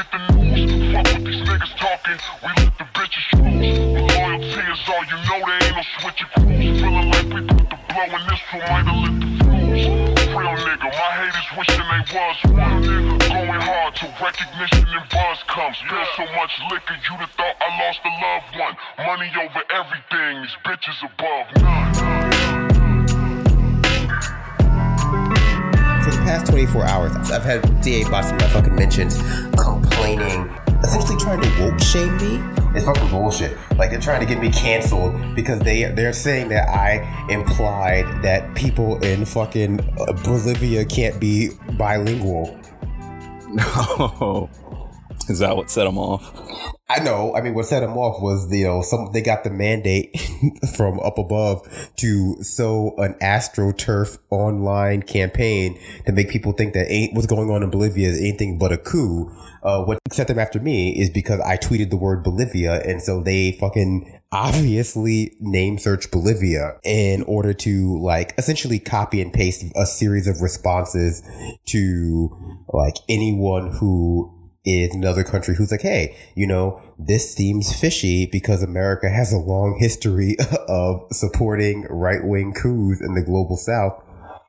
get the news. Fuck what these niggas talking, we let the bitches choose. Loyalty is all you know, there ain't no switching crews. Feeling like we put the blow in this one, might have lit the fuse. Real nigga, my haters wishing they was one. Going hard till recognition and buzz comes. Spill so much liquor, you'd have thought I lost a loved one. Money over everything, these bitches above none. Past 24 hours, I've had DA bots in my fucking mentions complaining, essentially trying to woke shame me. It's fucking bullshit. Like they're trying to get me canceled because they they're saying that I implied that people in fucking Bolivia can't be bilingual. No. Is that what set them off? I know. I mean, what set them off was you know some they got the mandate from up above to sow an astroturf online campaign to make people think that ain't what's going on in Bolivia is anything but a coup. Uh, what set them after me is because I tweeted the word Bolivia, and so they fucking obviously name search Bolivia in order to like essentially copy and paste a series of responses to like anyone who is another country who's like, hey, you know, this seems fishy because America has a long history of supporting right wing coups in the global south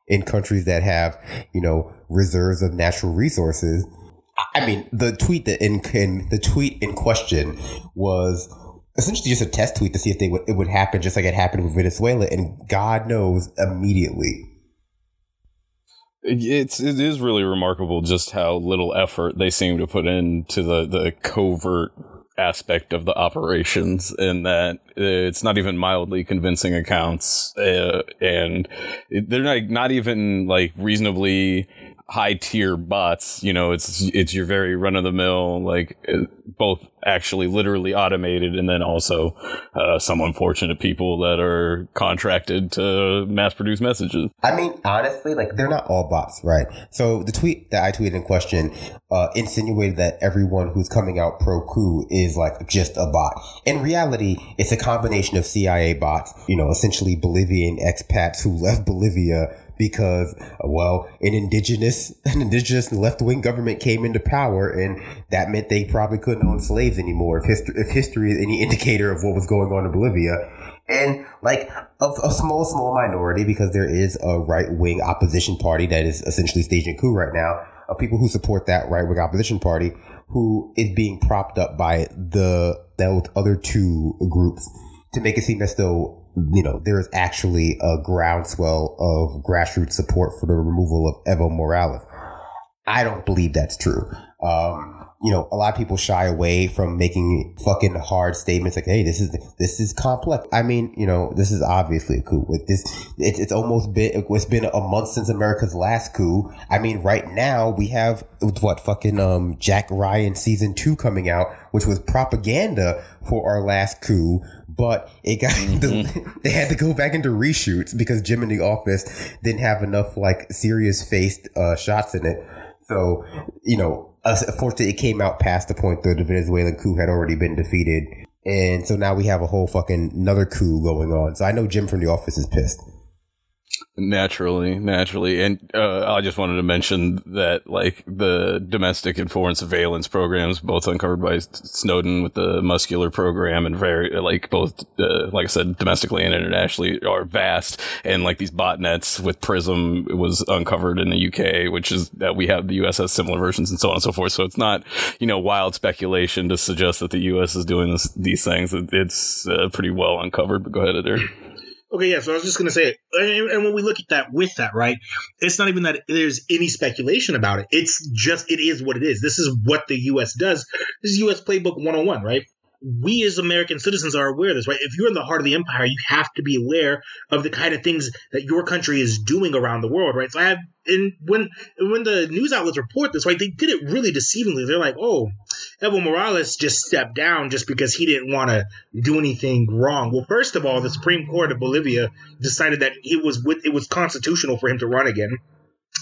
in countries that have, you know, reserves of natural resources. I mean, the tweet that in, in the tweet in question was essentially just a test tweet to see if they would, it would happen just like it happened with Venezuela, and God knows immediately it's it is really remarkable just how little effort they seem to put into the the covert aspect of the operations and that it's not even mildly convincing accounts uh, and they're not not even like reasonably high tier bots. You know, it's it's your very run of the mill, like uh, both actually literally automated, and then also uh, some unfortunate people that are contracted to mass produce messages. I mean, honestly, like they're not all bots, right? So the tweet that I tweeted in question uh, insinuated that everyone who's coming out pro coup is like just a bot. In reality, it's a combination of CIA bots, you know, essentially Bolivian expats who left Bolivia because uh, well an indigenous an indigenous left wing government came into power and that meant they probably couldn't own slaves anymore if history if history is any indicator of what was going on in Bolivia. And like a, a small small minority because there is a right wing opposition party that is essentially staging a coup right now of people who support that right wing opposition party who is being propped up by the those other two groups to make it seem as though you know, there is actually a groundswell of grassroots support for the removal of Evo Morales. I don't believe that's true. Um, you know, a lot of people shy away from making fucking hard statements like, "Hey, this is this is complex." I mean, you know, this is obviously a coup. Like this, it's it's almost been it's been a month since America's last coup. I mean, right now we have what fucking um Jack Ryan season two coming out, which was propaganda for our last coup, but it got mm-hmm. they had to go back into reshoots because Jim in the office didn't have enough like serious faced uh, shots in it. So, you know, unfortunately, it came out past the point that the Venezuelan coup had already been defeated. And so now we have a whole fucking another coup going on. So I know Jim from the office is pissed. Naturally, naturally, and uh, I just wanted to mention that like the domestic and foreign surveillance programs, both uncovered by Snowden with the muscular program, and very like both, uh, like I said, domestically and internationally, are vast. And like these botnets with Prism was uncovered in the UK, which is that we have the US has similar versions and so on and so forth. So it's not you know wild speculation to suggest that the US is doing this, these things. It's uh, pretty well uncovered. But go ahead, Adair. Okay, yeah. So I was just to say, and when we look at that with that, right? It's not even that there's any speculation about it. It's just it is what it is. This is what the U.S. does. This is U.S. Playbook 101, right? We as American citizens are aware of this, right? If you're in the heart of the empire, you have to be aware of the kind of things that your country is doing around the world, right? So I have, and when when the news outlets report this, right, they did it really deceivingly. They're like, oh, Evo Morales just stepped down just because he didn't want to do anything wrong. Well, first of all, the Supreme Court of Bolivia decided that it was with, it was constitutional for him to run again.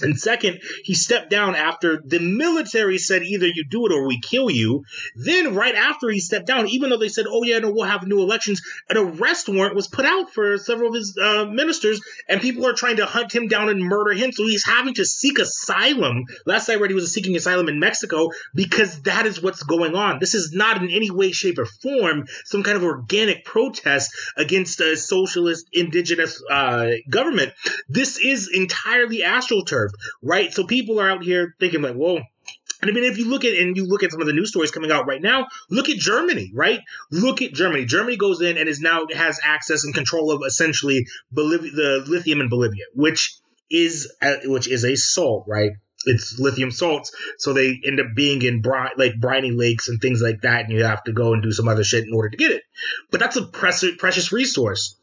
And second, he stepped down after the military said either you do it or we kill you. Then, right after he stepped down, even though they said, oh, yeah, no, we'll have new elections, an arrest warrant was put out for several of his uh, ministers, and people are trying to hunt him down and murder him. So he's having to seek asylum. Last I read, he was seeking asylum in Mexico because that is what's going on. This is not in any way, shape, or form some kind of organic protest against a socialist, indigenous uh, government. This is entirely astroturf right? So people are out here thinking like, whoa. And I mean, if you look at and you look at some of the news stories coming out right now, look at Germany, right? Look at Germany. Germany goes in and is now has access and control of essentially the lithium in Bolivia, which is uh, which is a salt, right? It's lithium salts, so they end up being in bri- like briny lakes and things like that, and you have to go and do some other shit in order to get it. But that's a precious precious resource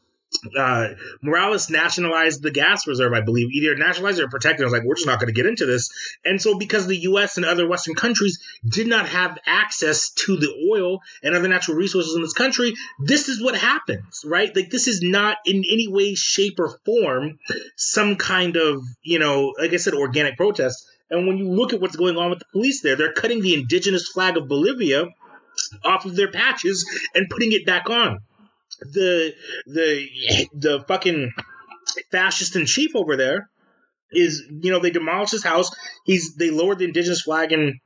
uh, Morales nationalized the gas reserve, I believe, either nationalized or protected. I was like, we're just not going to get into this. And so, because the U.S. and other Western countries did not have access to the oil and other natural resources in this country, this is what happens, right? Like, this is not in any way, shape, or form some kind of, you know, like I said, organic protest. And when you look at what's going on with the police there, they're cutting the indigenous flag of Bolivia off of their patches and putting it back on the the the fucking fascist in chief over there is you know they demolished his house. He's they lowered the indigenous flag and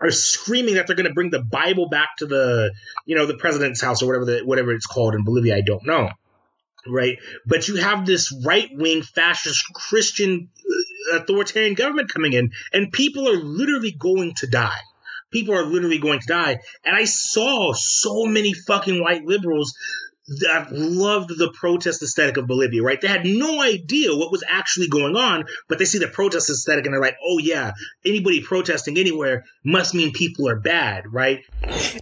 are screaming that they're going to bring the Bible back to the you know the president's house or whatever the, whatever it's called in Bolivia. I don't know, right? But you have this right wing fascist Christian uh, authoritarian government coming in, and people are literally going to die. People are literally going to die. And I saw so many fucking white liberals that loved the protest aesthetic of Bolivia, right? They had no idea what was actually going on, but they see the protest aesthetic and they're like, oh yeah, anybody protesting anywhere must mean people are bad, right?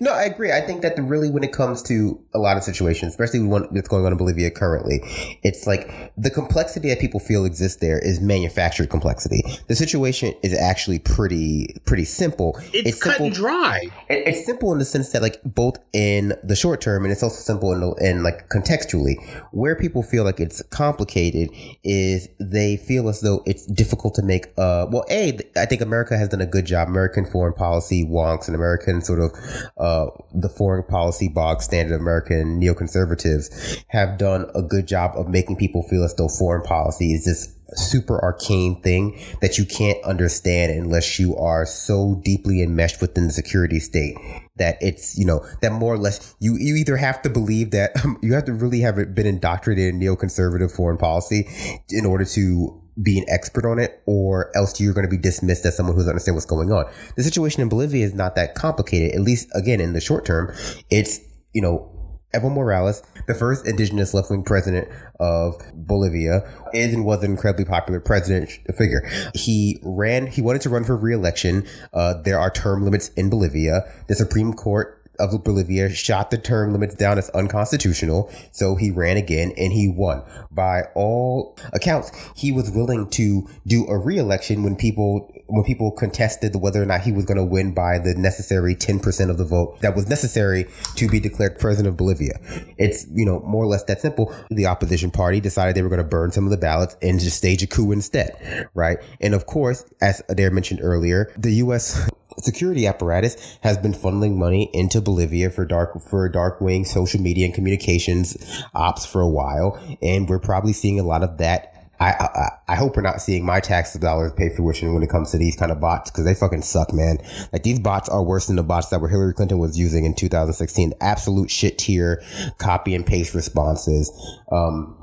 No, I agree. I think that the, really when it comes to a lot of situations, especially one that's going on in Bolivia currently, it's like the complexity that people feel exists there is manufactured complexity. The situation is actually pretty pretty simple. It's, it's cut simple, and dry. It's simple in the sense that like both in the short term and it's also simple in the in and like contextually, where people feel like it's complicated is they feel as though it's difficult to make. Well, a I think America has done a good job. American foreign policy wonks and American sort of uh, the foreign policy bog standard American neoconservatives have done a good job of making people feel as though foreign policy is this super arcane thing that you can't understand unless you are so deeply enmeshed within the security state that it's you know that more or less you you either have to believe that um, you have to really have been indoctrinated in neoconservative foreign policy in order to be an expert on it, or else you're going to be dismissed as someone who doesn't understand what's going on. The situation in Bolivia is not that complicated, at least again in the short term. It's you know Evo Morales, the first indigenous left wing president of Bolivia, is and was an incredibly popular president figure. He ran, he wanted to run for re election. Uh, there are term limits in Bolivia. The Supreme Court of Bolivia shot the term limits down as unconstitutional. So he ran again and he won. By all accounts, he was willing to do a re-election when people when people contested whether or not he was going to win by the necessary 10% of the vote that was necessary to be declared president of Bolivia. It's, you know, more or less that simple. The opposition party decided they were going to burn some of the ballots and just stage a coup instead, right? And of course, as Adair mentioned earlier, the U.S security apparatus has been funneling money into Bolivia for dark for dark wing social media and communications ops for a while, and we're probably seeing a lot of that. I, I, I hope we're not seeing my tax dollars pay fruition when it comes to these kind of bots because they fucking suck, man. Like these bots are worse than the bots that were Hillary Clinton was using in 2016. Absolute shit tier copy and paste responses. Um,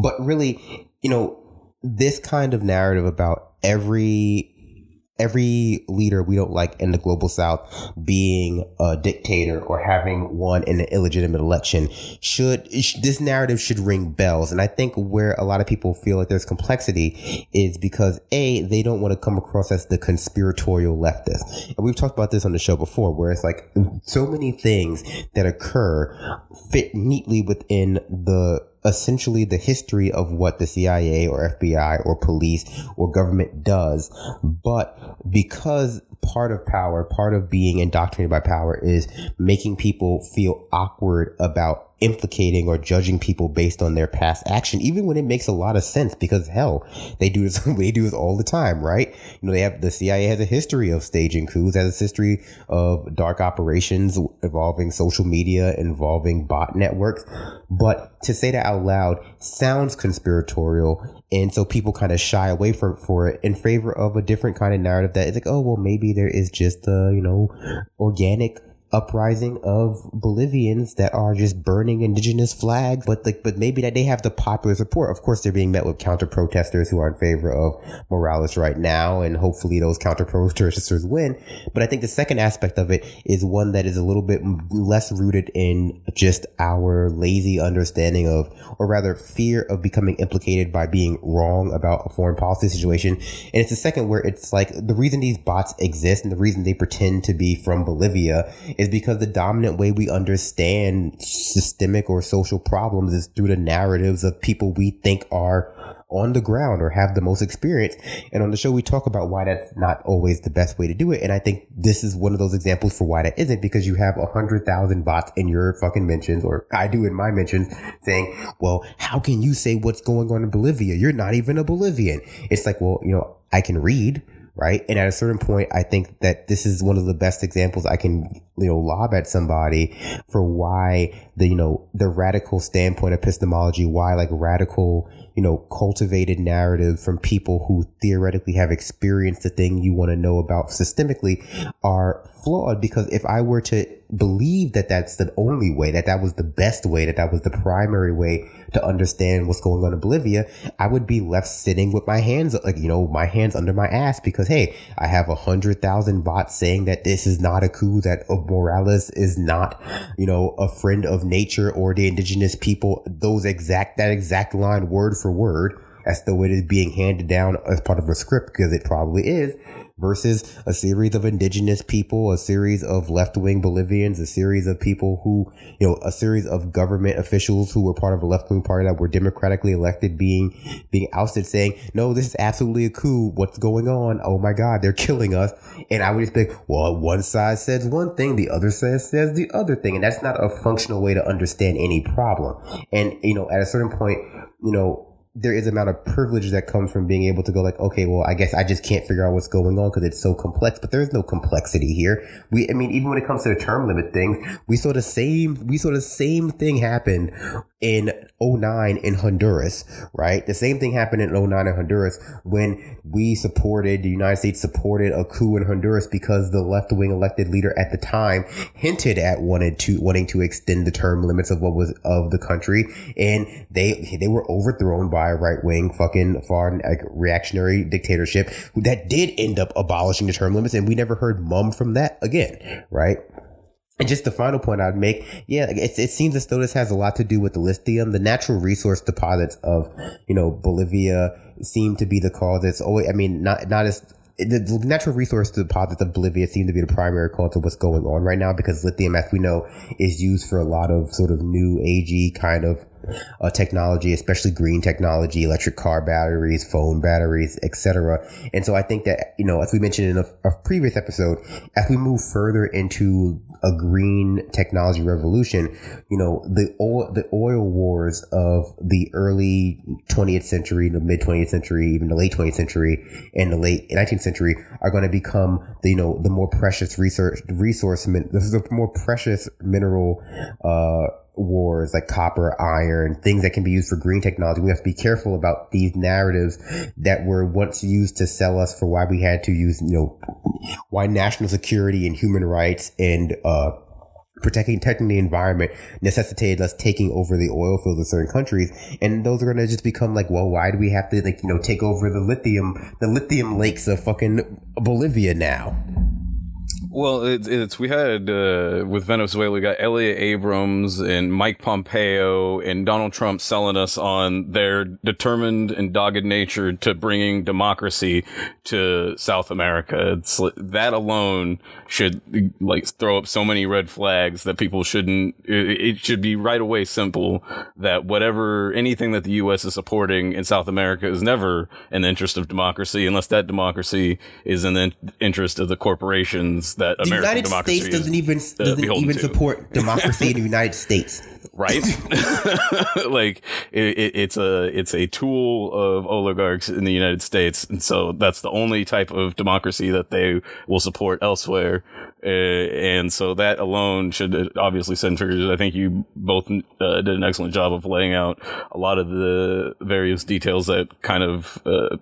but really, you know, this kind of narrative about every every leader we don't like in the global south being a dictator or having won in an illegitimate election should this narrative should ring bells. And i think where a lot of people feel like there's complexity is because a they don't want to come across as the conspiratorial leftist. And we've talked about this on the show before where it's like so many things that occur fit neatly within the essentially the history of what the CIA or FBI or police or government does. But because part of power, part of being indoctrinated by power is making people feel awkward about implicating or judging people based on their past action, even when it makes a lot of sense because hell, they do this, they do this all the time, right? You know, they have, the CIA has a history of staging coups, has a history of dark operations involving social media, involving bot networks. But to say that out loud sounds conspiratorial. And so people kind of shy away from, for it in favor of a different kind of narrative that is like, oh, well, maybe there is just a, you know, organic uprising of Bolivians that are just burning indigenous flags, but like, but maybe that they have the popular support. Of course, they're being met with counter protesters who are in favor of Morales right now, and hopefully those counter protesters win. But I think the second aspect of it is one that is a little bit less rooted in just our lazy understanding of, or rather fear of becoming implicated by being wrong about a foreign policy situation. And it's the second where it's like the reason these bots exist and the reason they pretend to be from Bolivia is because the dominant way we understand systemic or social problems is through the narratives of people we think are on the ground or have the most experience. And on the show, we talk about why that's not always the best way to do it. And I think this is one of those examples for why that isn't because you have a hundred thousand bots in your fucking mentions, or I do in my mentions saying, well, how can you say what's going on in Bolivia? You're not even a Bolivian. It's like, well, you know, I can read right? And at a certain point, I think that this is one of the best examples I can, you know, lob at somebody for why the, you know, the radical standpoint epistemology, why like radical, you know, cultivated narrative from people who theoretically have experienced the thing you want to know about systemically are flawed. Because if I were to believe that that's the only way, that that was the best way, that that was the primary way to understand what's going on in Bolivia, I would be left sitting with my hands, like, you know, my hands under my ass because, hey, I have a hundred thousand bots saying that this is not a coup, that uh, Morales is not, you know, a friend of nature or the indigenous people. Those exact, that exact line word for word as though it is being handed down as part of a script because it probably is versus a series of indigenous people, a series of left wing Bolivians, a series of people who, you know, a series of government officials who were part of a left wing party that were democratically elected being, being ousted saying, no, this is absolutely a coup. What's going on? Oh my God, they're killing us. And I would just think, well, one side says one thing, the other side says the other thing. And that's not a functional way to understand any problem. And, you know, at a certain point, you know, there is amount of privilege that comes from being able to go like, okay, well, I guess I just can't figure out what's going on because it's so complex. But there's no complexity here. We, I mean, even when it comes to the term limit thing, we saw the same, we saw the same thing happen in 09 in Honduras, right? The same thing happened in 09 in Honduras when we supported, the United States supported a coup in Honduras because the left wing elected leader at the time hinted at wanted to, wanting to extend the term limits of what was of the country. And they, they were overthrown by a right wing fucking far like, reactionary dictatorship that did end up abolishing the term limits. And we never heard mum from that again, right? And just the final point I'd make, yeah, it, it seems as though this has a lot to do with the lithium. The natural resource deposits of, you know, Bolivia seem to be the cause. It's always, I mean, not, not as, the natural resource deposits of Bolivia seem to be the primary cause of what's going on right now because lithium, as we know, is used for a lot of sort of new agey kind of uh, technology, especially green technology, electric car batteries, phone batteries, etc. And so I think that you know, as we mentioned in a, a previous episode, as we move further into a green technology revolution, you know, the oil, the oil wars of the early 20th century, the mid 20th century, even the late 20th century and the late 19th century are going to become the, you know, the more precious research, resource, this is a more precious mineral, uh, wars like copper, iron, things that can be used for green technology. We have to be careful about these narratives that were once used to sell us for why we had to use, you know, why national security and human rights and, uh, protecting protecting the environment necessitated us taking over the oil fields of certain countries and those are going to just become like well why do we have to like you know take over the lithium the lithium lakes of fucking bolivia now well, it's, it's we had uh, with Venezuela, we got Elliott Abrams and Mike Pompeo and Donald Trump selling us on their determined and dogged nature to bringing democracy to South America. It's that alone should like throw up so many red flags that people shouldn't. It, should be right away simple that whatever anything that the U.S. is supporting in South America is never in the interest of democracy unless that democracy is in the interest of the corporations that The American United States doesn't even doesn't even to. support democracy in the United States. right? like it, it, it's a it's a tool of oligarchs in the United States, and so that's the only type of democracy that they will support elsewhere. Uh, and so that alone should obviously send triggers. I think you both uh, did an excellent job of laying out a lot of the various details that kind of. Uh,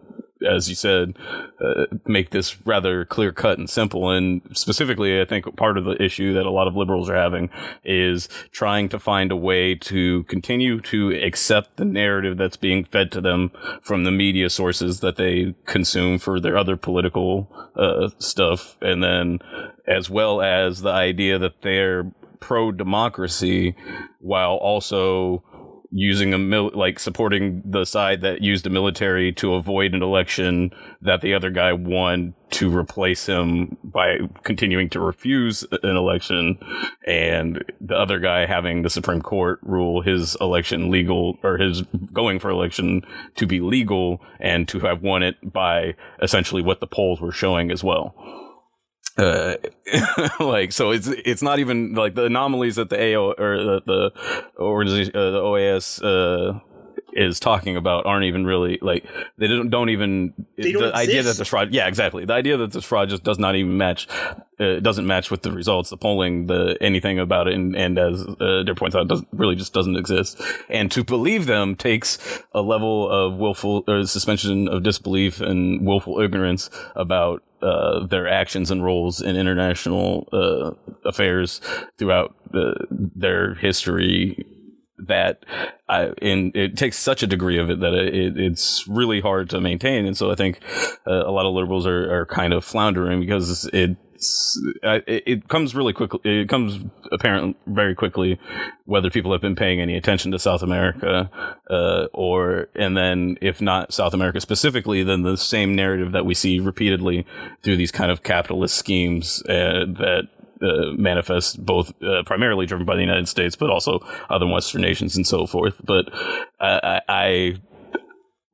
as you said, uh, make this rather clear cut and simple. And specifically, I think part of the issue that a lot of liberals are having is trying to find a way to continue to accept the narrative that's being fed to them from the media sources that they consume for their other political uh, stuff. And then, as well as the idea that they're pro democracy while also using a mil- like supporting the side that used the military to avoid an election that the other guy won to replace him by continuing to refuse an election and the other guy having the supreme court rule his election legal or his going for election to be legal and to have won it by essentially what the polls were showing as well uh, like so it's it's not even like the anomalies that the AO or the the organization uh, the OAS uh is talking about aren't even really like they don't don't even They don't the idea that this fraud yeah exactly. The idea that this fraud just does not even match uh, it doesn't match with the results. The polling the anything about it and, and as uh, Dare points out doesn't really just doesn't exist. And to believe them takes a level of willful or suspension of disbelief and willful ignorance about uh, their actions and roles in international uh, affairs throughout uh, their history that I, and it takes such a degree of it that it, it's really hard to maintain. And so I think uh, a lot of liberals are, are kind of floundering because it's, uh, it, comes really quickly. It comes apparent very quickly whether people have been paying any attention to South America, uh, or, and then if not South America specifically, then the same narrative that we see repeatedly through these kind of capitalist schemes uh, that uh, manifest both uh, primarily driven by the United States, but also other Western nations and so forth. But I, I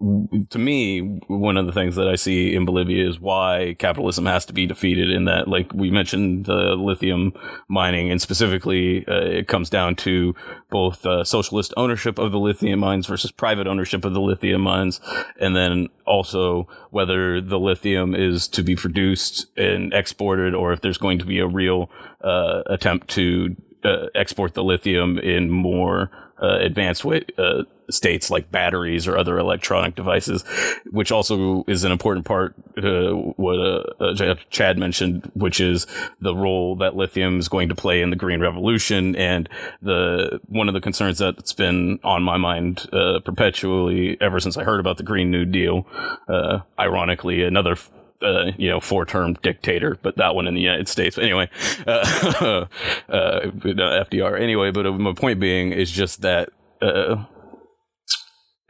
to me, one of the things that I see in Bolivia is why capitalism has to be defeated. In that, like we mentioned, the lithium mining, and specifically, uh, it comes down to both uh, socialist ownership of the lithium mines versus private ownership of the lithium mines, and then also whether the lithium is to be produced and exported, or if there's going to be a real uh, attempt to uh, export the lithium in more uh, advanced uh, states like batteries or other electronic devices, which also is an important part uh, what uh, uh, Chad mentioned, which is the role that lithium is going to play in the green revolution. And the one of the concerns that's been on my mind uh, perpetually ever since I heard about the Green New Deal, uh, ironically, another uh, you know, four-term dictator, but that one in the United States. Anyway, uh, uh, FDR. Anyway, but my point being is just that uh,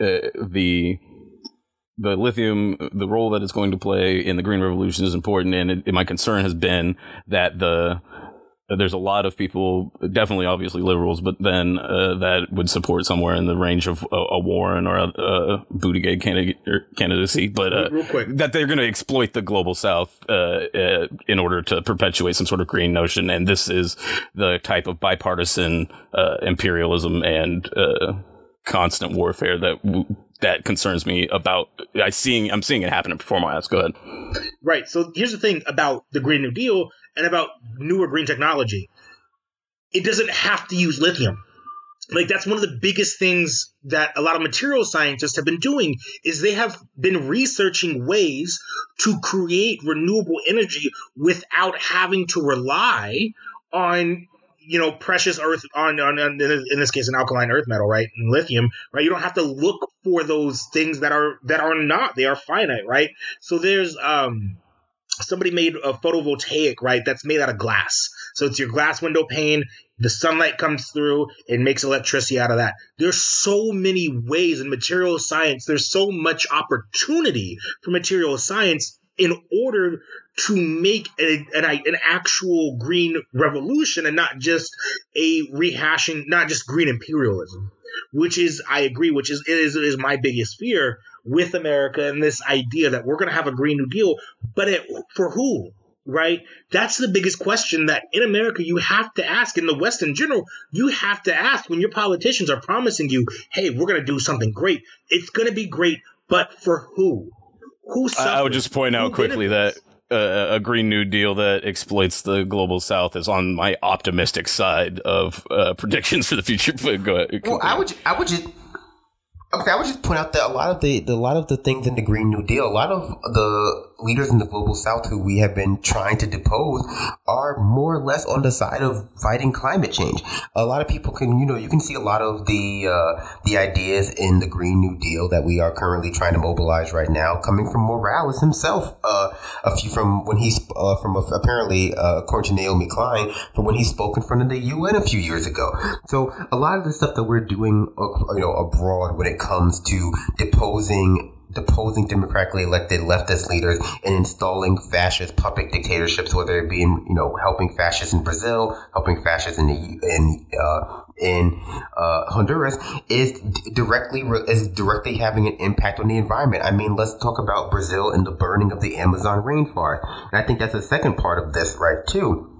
uh, the the lithium, the role that it's going to play in the green revolution is important, and it, my concern has been that the there's a lot of people, definitely, obviously liberals, but then uh, that would support somewhere in the range of a, a Warren or a, a Buttigieg candidate, candidacy, but uh, Real quick. that they're going to exploit the global South uh, uh, in order to perpetuate some sort of green notion, and this is the type of bipartisan uh, imperialism and uh, constant warfare that w- that concerns me about. I seeing I'm seeing it happen before my eyes. Go ahead. Right. So here's the thing about the Green New Deal and about newer green technology. It doesn't have to use lithium. Like that's one of the biggest things that a lot of material scientists have been doing is they have been researching ways to create renewable energy without having to rely on you know precious earth on, on, on in this case an alkaline earth metal right and lithium right you don't have to look for those things that are that are not they are finite right so there's um somebody made a photovoltaic, right? That's made out of glass. So it's your glass window pane. The sunlight comes through and makes electricity out of that. There's so many ways in material science. There's so much opportunity for material science in order to make a, an, an actual green revolution and not just a rehashing, not just green imperialism, which is, I agree, which is, is, is my biggest fear with America and this idea that we're going to have a Green New Deal, but it, for who? right? That's the biggest question that in America you have to ask. In the West in general, you have to ask when your politicians are promising you, hey, we're going to do something great. It's going to be great, but for who? Who suffers? I would just point out Who quickly benefits? that uh, a Green New Deal that exploits the global South is on my optimistic side of uh, predictions for the future. But go ahead. Well, I would, I would just, okay, I would just point out that a lot of the, the, a lot of the things in the Green New Deal, a lot of the leaders in the global South who we have been trying to depose are more or less on the side of fighting climate change. A lot of people can, you know, you can see a lot of the uh, the ideas in the Green New Deal that we are currently trying to mobilize right now coming from Morales himself. Uh, a few from when he's uh, from apparently uh, according to Naomi Klein from when he spoke in front of the UN a few years ago. So a lot of the stuff that we're doing, uh, you know, abroad when it comes to deposing deposing democratically elected leftist leaders and installing fascist puppet dictatorships, whether it be in you know helping fascists in Brazil, helping fascists in the in uh, in uh, Honduras, is directly is directly having an impact on the environment. I mean, let's talk about Brazil and the burning of the Amazon rainforest, and I think that's the second part of this, right? Too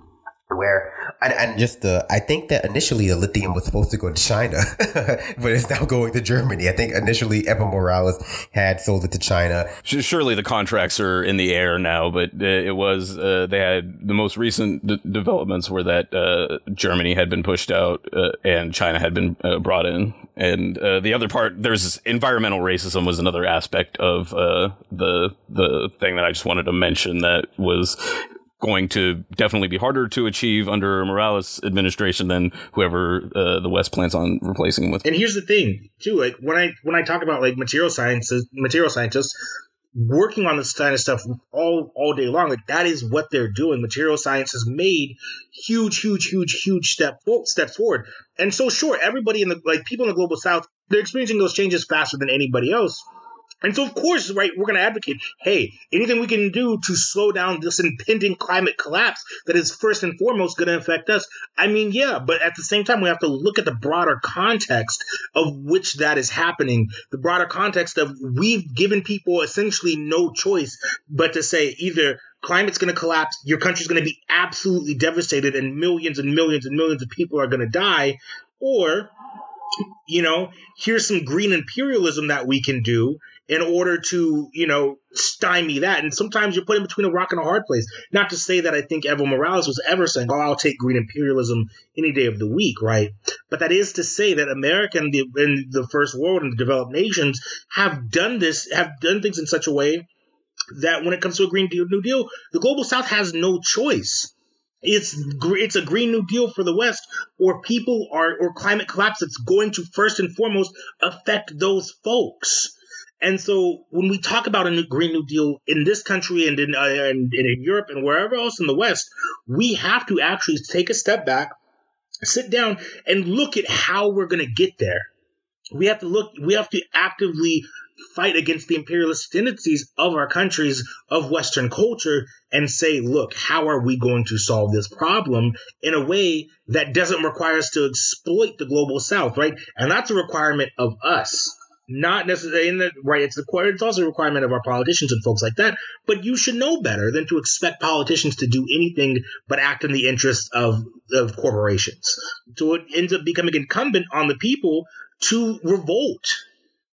where and, and just uh, I think that initially the lithium was supposed to go to China, but it's now going to Germany. I think initially Evo Morales had sold it to China. Surely the contracts are in the air now, but uh, it was uh, they had the most recent d- developments were that uh, Germany had been pushed out uh, and China had been uh, brought in, and uh, the other part there's environmental racism was another aspect of the the thing that I just wanted to mention that was going to definitely be harder to achieve under Morales administration than whoever uh, the West plans on replacing him with. And here's the thing, too. Like when I when I talk about like material sciences, material scientists working on this kind of stuff all all day long, like that is what they're doing. Material science has made huge, huge, huge, huge step steps forward. And so, sure, everybody in the like people in the global south, they're experiencing those changes faster than anybody else. And so, of course, right, we're going to advocate hey, anything we can do to slow down this impending climate collapse that is first and foremost going to affect us. I mean, yeah, but at the same time, we have to look at the broader context of which that is happening. The broader context of we've given people essentially no choice but to say either climate's going to collapse, your country's going to be absolutely devastated, and millions and millions and millions of people are going to die, or you know, here's some green imperialism that we can do in order to, you know, stymie that. And sometimes you're put in between a rock and a hard place. Not to say that I think Evo Morales was ever saying, oh, I'll take green imperialism any day of the week, right? But that is to say that America and the, and the first world and the developed nations have done this, have done things in such a way that when it comes to a Green Deal, New Deal, the global South has no choice. It's it's a green new deal for the West, or people are or climate collapse that's going to first and foremost affect those folks. And so when we talk about a new green new deal in this country and in, uh, and, and in Europe and wherever else in the West, we have to actually take a step back, sit down, and look at how we're going to get there. We have to look. We have to actively fight against the imperialist tendencies of our countries of Western culture and say, look, how are we going to solve this problem in a way that doesn't require us to exploit the global South, right? And that's a requirement of us. Not necessarily in the right. It's the it's also a requirement of our politicians and folks like that. But you should know better than to expect politicians to do anything but act in the interest of of corporations. So it ends up becoming incumbent on the people to revolt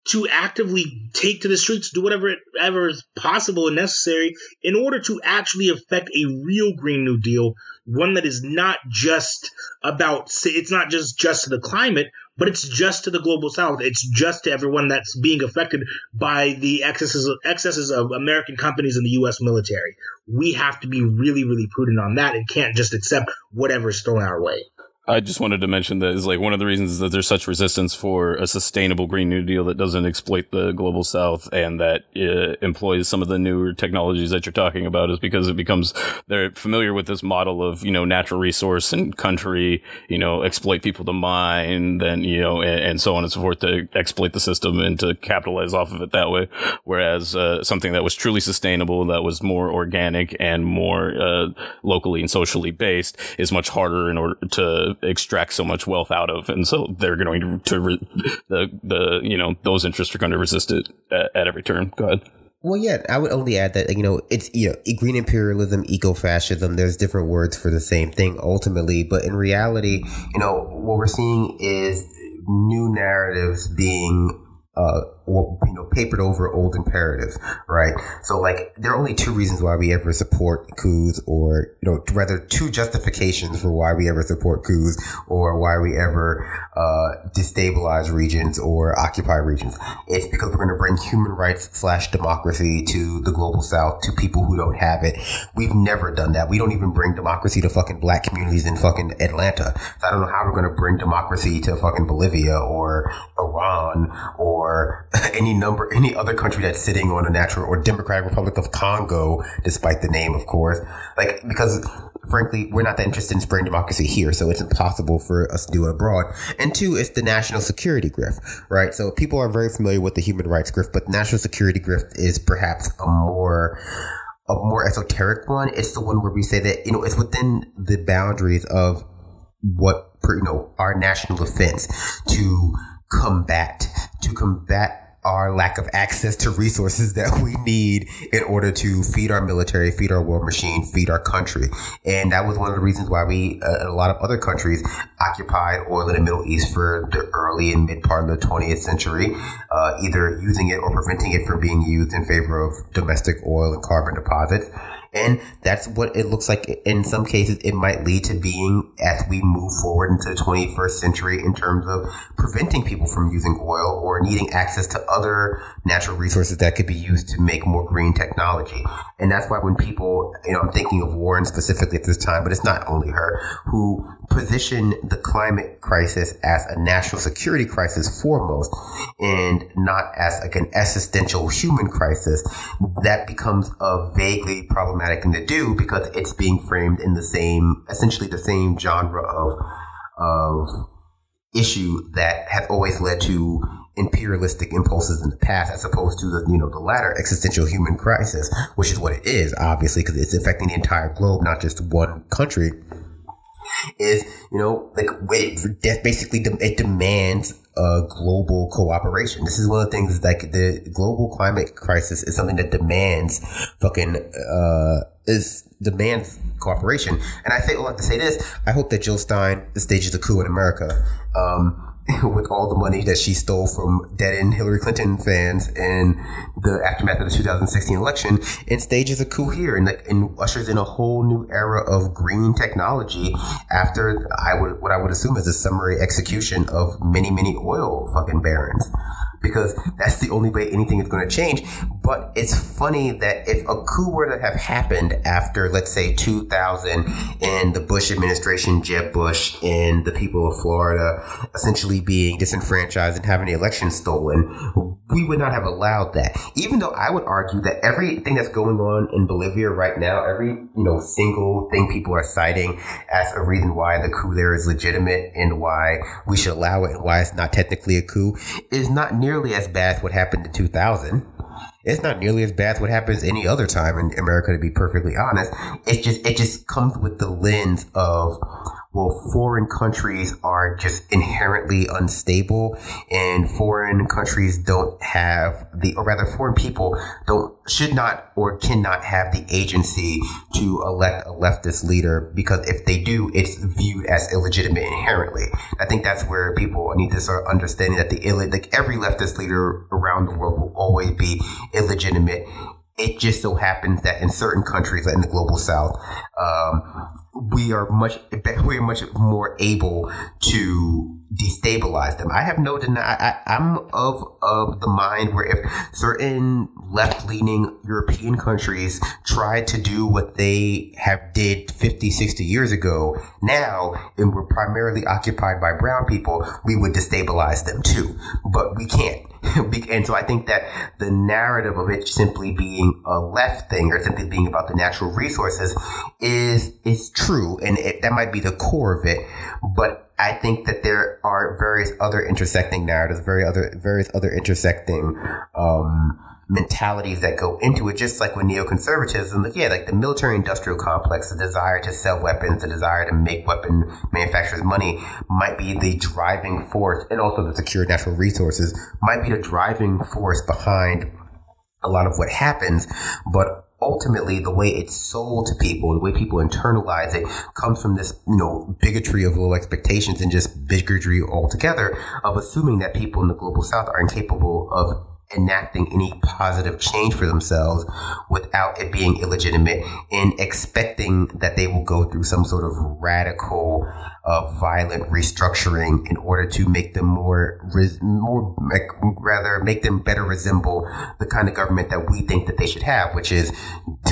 to actively take to the streets, do whatever ever is possible and necessary in order to actually affect a real Green New Deal, one that is not just about it's not just just the climate, but it's just to the global south. It's just to everyone that's being affected by the excesses of, excesses of American companies and the U.S. military. We have to be really, really prudent on that and can't just accept whatever's thrown our way. I just wanted to mention that is like one of the reasons that there's such resistance for a sustainable Green New Deal that doesn't exploit the global South and that uh, employs some of the newer technologies that you're talking about is because it becomes they're familiar with this model of you know natural resource and country you know exploit people to mine then you know and, and so on and so forth to exploit the system and to capitalize off of it that way. Whereas uh, something that was truly sustainable that was more organic and more uh, locally and socially based is much harder in order to extract so much wealth out of, and so they're going to, to re- the the you know those interests are going to resist it at, at every turn. Go ahead. Well, yeah, I would only add that you know it's you know green imperialism, eco-fascism. There's different words for the same thing ultimately, but in reality, you know what we're seeing is new narratives being uh, you know, papered over old imperatives, right? So, like, there are only two reasons why we ever support coups, or you know, rather two justifications for why we ever support coups, or why we ever uh, destabilize regions or occupy regions. It's because we're going to bring human rights slash democracy to the global south to people who don't have it. We've never done that. We don't even bring democracy to fucking black communities in fucking Atlanta. So I don't know how we're going to bring democracy to fucking Bolivia or Iran or any number, any other country that's sitting on a natural or Democratic Republic of Congo, despite the name, of course. Like, because frankly, we're not that interested in spreading democracy here, so it's impossible for us to do it abroad. And two, it's the national security grift, right? So people are very familiar with the human rights grift, but the national security grift is perhaps a more a more esoteric one. It's the one where we say that you know it's within the boundaries of what you know our national defense to combat to combat our lack of access to resources that we need in order to feed our military, feed our war machine, feed our country. And that was one of the reasons why we, uh, a lot of other countries, occupied oil in the Middle East for the early and mid part of the 20th century, uh, either using it or preventing it from being used in favor of domestic oil and carbon deposits. And that's what it looks like. In some cases, it might lead to being as we move forward into the 21st century in terms of preventing people from using oil or needing access to other natural resources that could be used to make more green technology. And that's why when people, you know, I'm thinking of Warren specifically at this time, but it's not only her, who position the climate crisis as a national security crisis foremost and not as like an existential human crisis, that becomes a vaguely problematic thing to do because it's being framed in the same, essentially the same genre of, of issue that has always led to imperialistic impulses in the past as opposed to the you know the latter existential human crisis which is what it is obviously because it's affecting the entire globe not just one country is you know like it basically it demands a global cooperation. This is one of the things like the global climate crisis is something that demands fucking uh is demands cooperation. And I say I like to say this. I hope that Jill Stein stages a coup in America. Um, with all the money that she stole from dead-end Hillary Clinton fans in the aftermath of the 2016 election, and stages a coup here and, and ushers in a whole new era of green technology after I would what I would assume is a summary execution of many many oil fucking barons because that's the only way anything is going to change. But it's funny that if a coup were to have happened after, let's say, 2000 and the Bush administration, Jeb Bush, and the people of Florida essentially being disenfranchised and having the election stolen, we would not have allowed that. Even though I would argue that everything that's going on in Bolivia right now, every you know single thing people are citing as a reason why the coup there is legitimate and why we should allow it and why it's not technically a coup, is not nearly as bad as what happened in 2000. It's not nearly as bad as what happens any other time in America, to be perfectly honest. It's just it just comes with the lens of well, foreign countries are just inherently unstable and foreign countries don't have the, or rather foreign people don't, should not or cannot have the agency to elect a leftist leader because if they do, it's viewed as illegitimate inherently. I think that's where people need to start understanding that the, like every leftist leader around the world will always be illegitimate it just so happens that in certain countries, in the global south, um, we are much we are much more able to destabilize them. I have no deny. I, am of of the mind where if certain left leaning European countries tried to do what they have did 50, 60 years ago now, and were primarily occupied by brown people, we would destabilize them too. But we can't. and so I think that the narrative of it simply being a left thing or simply being about the natural resources is is true, and it, that might be the core of it. But I think that there are various other intersecting narratives, very other various other intersecting um, mentalities that go into it, just like with neoconservatism. Like, yeah, like the military industrial complex, the desire to sell weapons, the desire to make weapon manufacturers money might be the driving force, and also the secure natural resources might be the driving force behind a lot of what happens, but ultimately the way it's sold to people, the way people internalize it comes from this, you know, bigotry of low expectations and just bigotry altogether of assuming that people in the global south are incapable of enacting any positive change for themselves without it being illegitimate and expecting that they will go through some sort of radical uh, violent restructuring in order to make them more res- more rather make them better resemble the kind of government that we think that they should have which is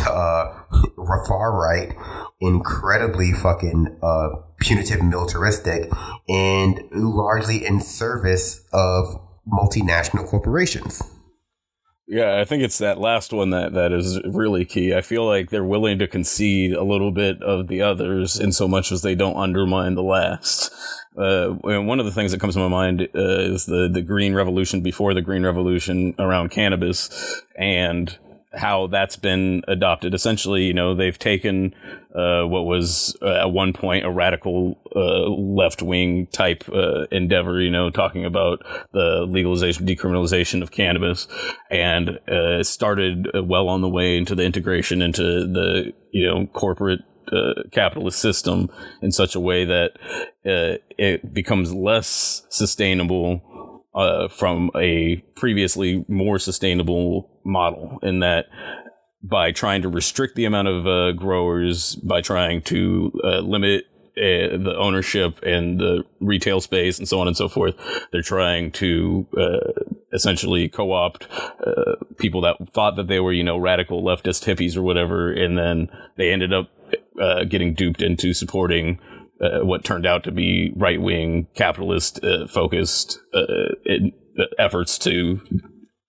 uh, far right incredibly fucking uh, punitive militaristic and largely in service of multinational corporations. Yeah, I think it's that last one that, that is really key. I feel like they're willing to concede a little bit of the others in so much as they don't undermine the last. Uh, and one of the things that comes to my mind uh, is the, the green revolution before the green revolution around cannabis and how that's been adopted. Essentially, you know, they've taken uh, what was uh, at one point a radical uh, left wing type uh, endeavor, you know, talking about the legalization, decriminalization of cannabis, and uh, started well on the way into the integration into the you know corporate uh, capitalist system in such a way that uh, it becomes less sustainable uh, from a previously more sustainable model in that by trying to restrict the amount of uh, growers, by trying to uh, limit uh, the ownership and the retail space and so on and so forth, they're trying to uh, essentially co-opt uh, people that thought that they were, you know, radical leftist hippies or whatever, and then they ended up getting duped into supporting uh, what turned out to be right wing capitalist uh, focused uh, efforts to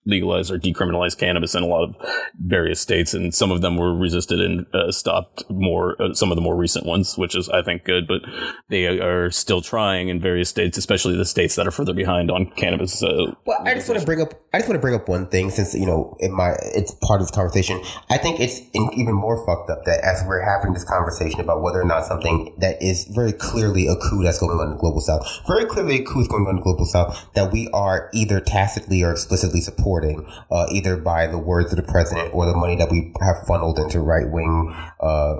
legalize or decriminalize cannabis in a lot of various states, and some of them were resisted and uh, stopped more. Uh, some of the more recent ones, which is I think good, but they are still trying in various states, especially the states that are further behind on cannabis. Uh, well, I just want to bring up. I just want to bring up one thing, since you know, in my it's part of this conversation. I think it's even more fucked up that as we're having this conversation about whether or not something that is very clearly a coup that's going on in the global south, very clearly a coup is going on in the global south, that we are either tacitly or explicitly supporting supporting, uh, either by the words of the president or the money that we have funneled into right wing uh,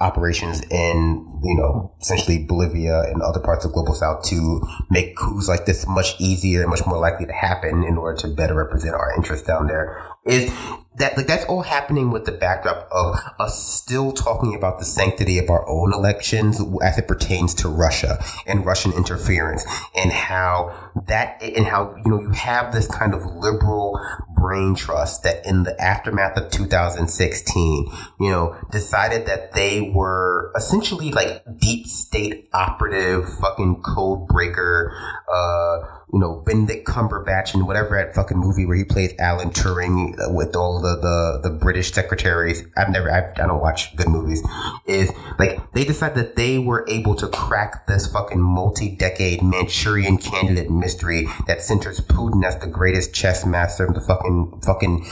operations in, you know, essentially Bolivia and other parts of global south to make coups like this much easier and much more likely to happen in order to better represent our interests down there is that like that's all happening with the backdrop of us still talking about the sanctity of our own elections as it pertains to Russia and Russian interference and how that and how you know you have this kind of liberal brain trust that in the aftermath of 2016 you know decided that they were essentially like deep state operative fucking code breaker uh you know, Benedict Cumberbatch and whatever that fucking movie where he plays Alan Turing with all the, the, the British secretaries. I've never, I've, I don't watch good movies. Is like they decided that they were able to crack this fucking multi-decade Manchurian candidate mystery that centers Putin as the greatest chess master of the fucking fucking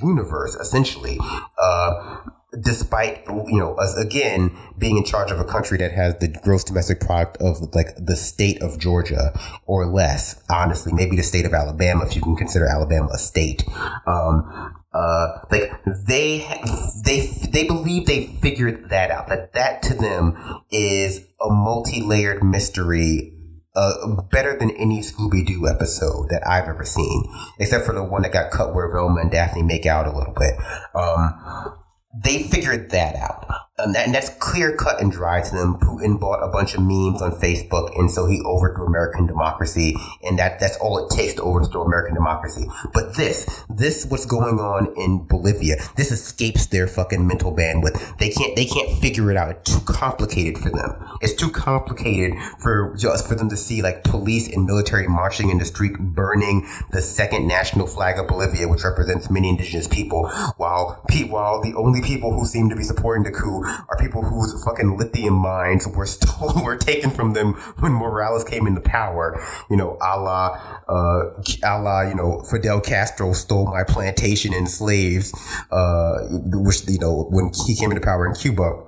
universe, essentially. Uh, despite you know us again being in charge of a country that has the gross domestic product of like the state of Georgia or less honestly maybe the state of Alabama if you can consider Alabama a state um, uh, like they they they believe they figured that out that that to them is a multi-layered mystery uh, better than any Scooby Doo episode that I've ever seen, except for the one that got cut where Velma and Daphne make out a little bit. Um, they figured that out. And, that, and that's clear cut and dry to them. Putin bought a bunch of memes on Facebook, and so he overthrew American democracy, and that that's all it takes to overthrow American democracy. But this, this what's going on in Bolivia, this escapes their fucking mental bandwidth. They can't they can't figure it out. It's too complicated for them. It's too complicated for just for them to see like police and military marching in the street, burning the second national flag of Bolivia, which represents many indigenous people, while while the only people who seem to be supporting the coup are people whose fucking lithium mines were stolen, were taken from them when Morales came into power. You know, a la, uh, a la, you know, Fidel Castro stole my plantation and slaves, uh, which, you know, when he came into power in Cuba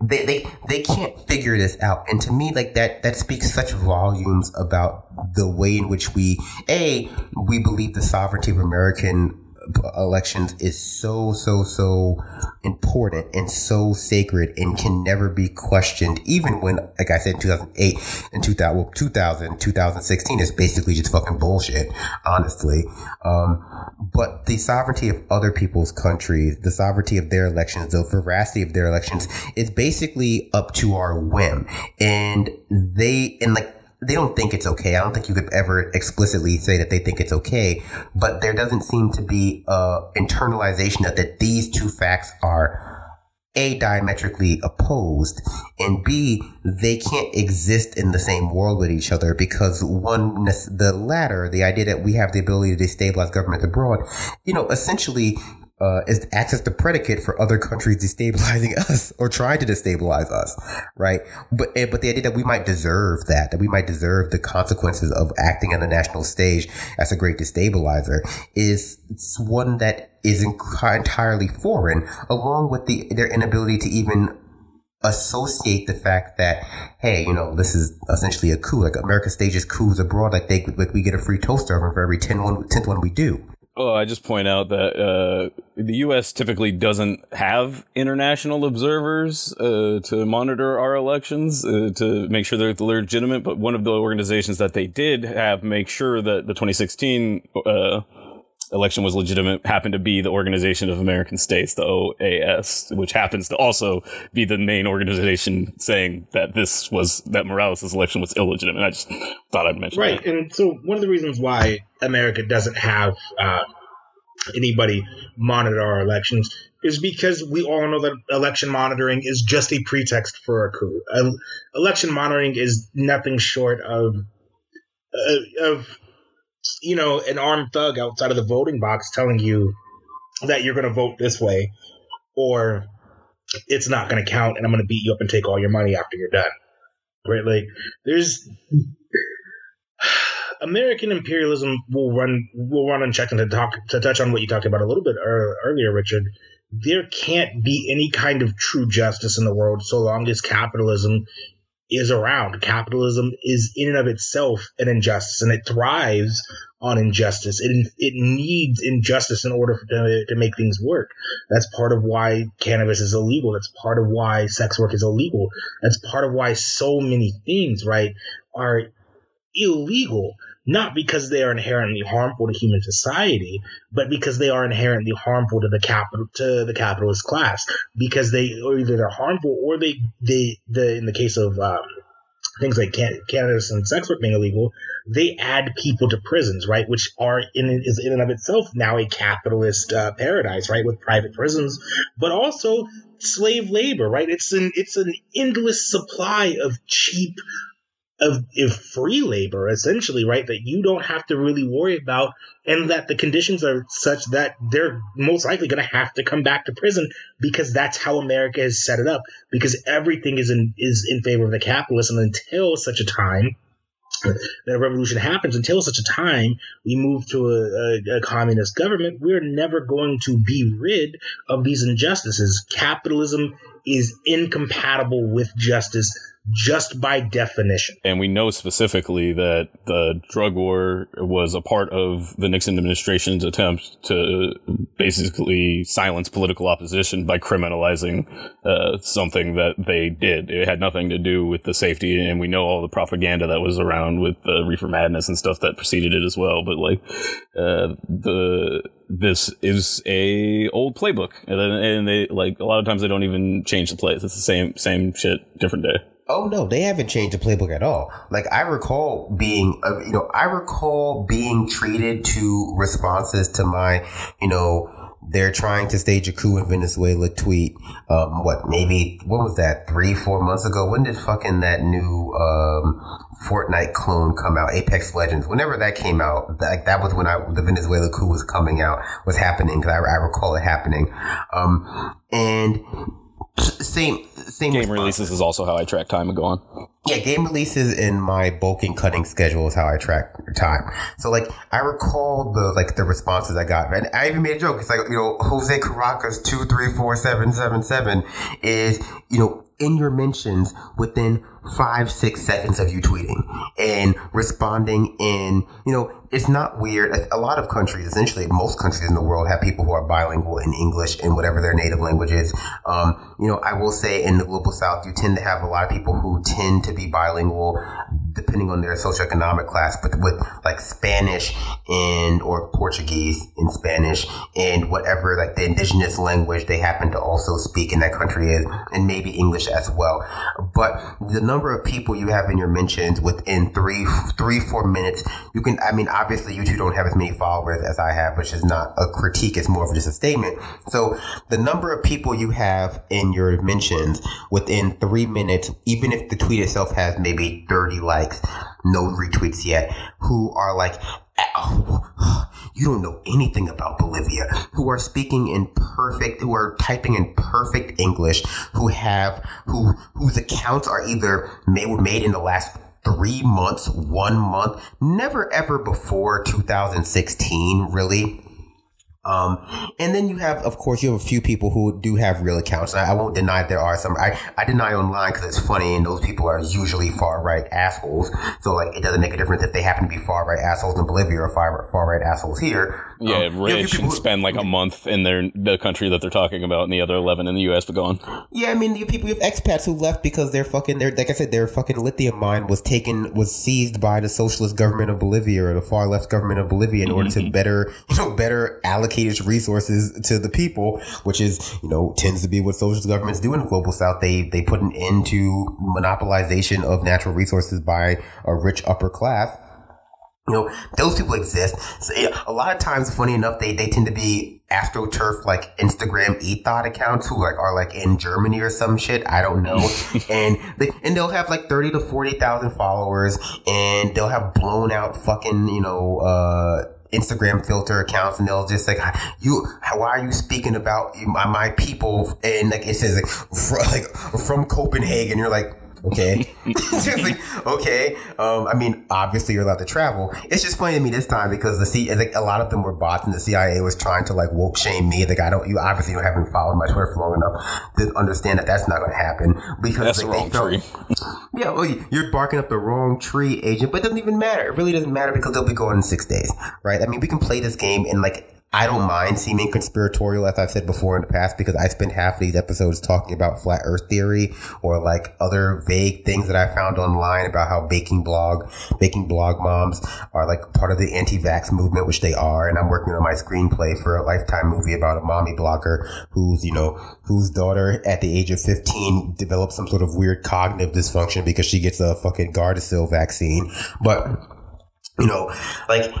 they, they they can't figure this out and to me like that that speaks such volumes about the way in which we a we believe the sovereignty of american elections is so so so important and so sacred and can never be questioned. Even when like i said in 2008 and 2000 well, 2000 2016 is basically just fucking bullshit honestly. Um, but the sovereignty of other people's countries the sovereignty of their elections the veracity of their elections is basically up to our whim. And they and like they don't think it's okay. I don't think you could ever explicitly say that they think it's okay, but there doesn't seem to be a internalization of that these two facts are a diametrically opposed and b they can't exist in the same world with each other because one the latter the idea that we have the ability to destabilize governments abroad you know essentially uh, is acts as the predicate for other countries destabilizing us or trying to destabilize us, right? But eh, but the idea that we might deserve that, that we might deserve the consequences of acting on the national stage as a great destabilizer, is one that is entirely foreign, along with the their inability to even associate the fact that hey, you know, this is essentially a coup. Like America stages coups abroad, like they like we get a free toaster oven for every 10 one, 10th one we do. Oh, I just point out that uh, the U.S. typically doesn't have international observers uh, to monitor our elections uh, to make sure they're legitimate. But one of the organizations that they did have make sure that the 2016 uh, election was legitimate happened to be the Organization of American States, the OAS, which happens to also be the main organization saying that this was that Morales' election was illegitimate. I just thought I'd mention that. right. that. And so one of the reasons why America doesn't have uh, anybody monitor our elections is because we all know that election monitoring is just a pretext for a coup. Election monitoring is nothing short of uh, of you know an armed thug outside of the voting box telling you that you're going to vote this way or it's not going to count and I'm going to beat you up and take all your money after you're done. Right? Like there's American imperialism will run will run unchecked. And to talk to touch on what you talked about a little bit earlier, Richard, there can't be any kind of true justice in the world so long as capitalism is around. Capitalism is in and of itself an injustice, and it thrives on injustice. It it needs injustice in order for, to to make things work. That's part of why cannabis is illegal. That's part of why sex work is illegal. That's part of why so many things, right, are illegal not because they are inherently harmful to human society, but because they are inherently harmful to the capital to the capitalist class. Because they or either they're harmful or they they the in the case of um, things like can- cannabis and sex work being illegal, they add people to prisons, right? Which are in is in and of itself now a capitalist uh, paradise, right? With private prisons, but also slave labor, right? It's an it's an endless supply of cheap of, of free labor, essentially, right? That you don't have to really worry about, and that the conditions are such that they're most likely going to have to come back to prison because that's how America has set it up. Because everything is in is in favor of the capitalists, and until such a time that a revolution happens, until such a time we move to a, a, a communist government, we're never going to be rid of these injustices. Capitalism is incompatible with justice just by definition. And we know specifically that the drug war was a part of the Nixon administration's attempt to basically silence political opposition by criminalizing uh, something that they did. It had nothing to do with the safety, and we know all the propaganda that was around with the reefer madness and stuff that preceded it as well. But like uh, the this is a old playbook, and, and they like a lot of times they don't even change the plays. It's the same same shit, different day. Oh no, they haven't changed the playbook at all. Like I recall being, uh, you know, I recall being treated to responses to my, you know, they're trying to stage a coup in Venezuela tweet. Um, what maybe what was that three four months ago? When did fucking that new um, Fortnite clone come out? Apex Legends. Whenever that came out, like that was when I the Venezuela coup was coming out was happening because I, I recall it happening. Um, and same same Game response. releases is also how I track time and go on. Yeah, game releases in my bulking cutting schedule is how I track time. So like I recall the like the responses I got, and I even made a joke. It's like you know Jose Caracas two three four seven seven seven is you know in your mentions within five, six seconds of you tweeting and responding in, you know, it's not weird. A lot of countries, essentially most countries in the world have people who are bilingual in English and whatever their native language is. Um, you know, I will say in the global south, you tend to have a lot of people who tend to be bilingual depending on their socioeconomic class, but with like Spanish and or Portuguese in Spanish and whatever like the indigenous language they happen to also speak in that country is, and maybe English as well. But the number of people you have in your mentions within three, three, four minutes, you can. I mean, obviously, you two don't have as many followers as I have, which is not a critique; it's more of just a statement. So the number of people you have in your mentions within three minutes, even if the tweet itself has maybe thirty likes, no retweets yet, who are like. Oh, you don't know anything about Bolivia, who are speaking in perfect, who are typing in perfect English, who have, who, whose accounts are either made, were made in the last three months, one month, never ever before 2016, really. Um, and then you have, of course, you have a few people who do have real accounts. I, I won't deny there are some. I, I deny online because it's funny, and those people are usually far right assholes. So like, it doesn't make a difference if they happen to be far right assholes in Bolivia or far far right assholes here. Yeah, Um, you have a rich and who- spend like a month in their the country that they're talking about, and the other eleven in the U.S. But go on. Yeah, I mean, you have people, you have expats who left because they're fucking, their, like I said, their fucking lithium mine was taken, was seized by the socialist government of Bolivia or the far left government of Bolivia in order to better, you know, better allocate its resources to the people, which is, you know, tends to be what socialist governments do in the global south. They, they put an end to monopolization of natural resources by a rich upper class you know, those people exist. So, yeah, a lot of times, funny enough, they, they tend to be astroturf like Instagram ethot accounts who like are like in Germany or some shit. I don't know. and they, and they'll have like thirty to forty thousand followers, and they'll have blown out fucking you know. uh Instagram filter accounts and they'll just like you why are you speaking about my, my people and like it says like from, like from Copenhagen you're like okay like, okay um i mean obviously you're allowed to travel it's just funny to me this time because the C, like a lot of them were bots and the cia was trying to like woke shame me like i don't you obviously don't haven't followed my twitter for long enough to understand that that's not going to happen because That's like, the they wrong felt- tree. yeah, well, you're barking up the wrong tree, agent, but it doesn't even matter. It really doesn't matter because they'll be going in six days, right? I mean, we can play this game in like, I don't mind seeming conspiratorial, as I've said before in the past, because I spend half of these episodes talking about flat earth theory or like other vague things that I found online about how baking blog, baking blog moms are like part of the anti-vax movement, which they are. And I'm working on my screenplay for a lifetime movie about a mommy blogger who's, you know, whose daughter at the age of 15 develops some sort of weird cognitive dysfunction because she gets a fucking Gardasil vaccine. But, you know, like,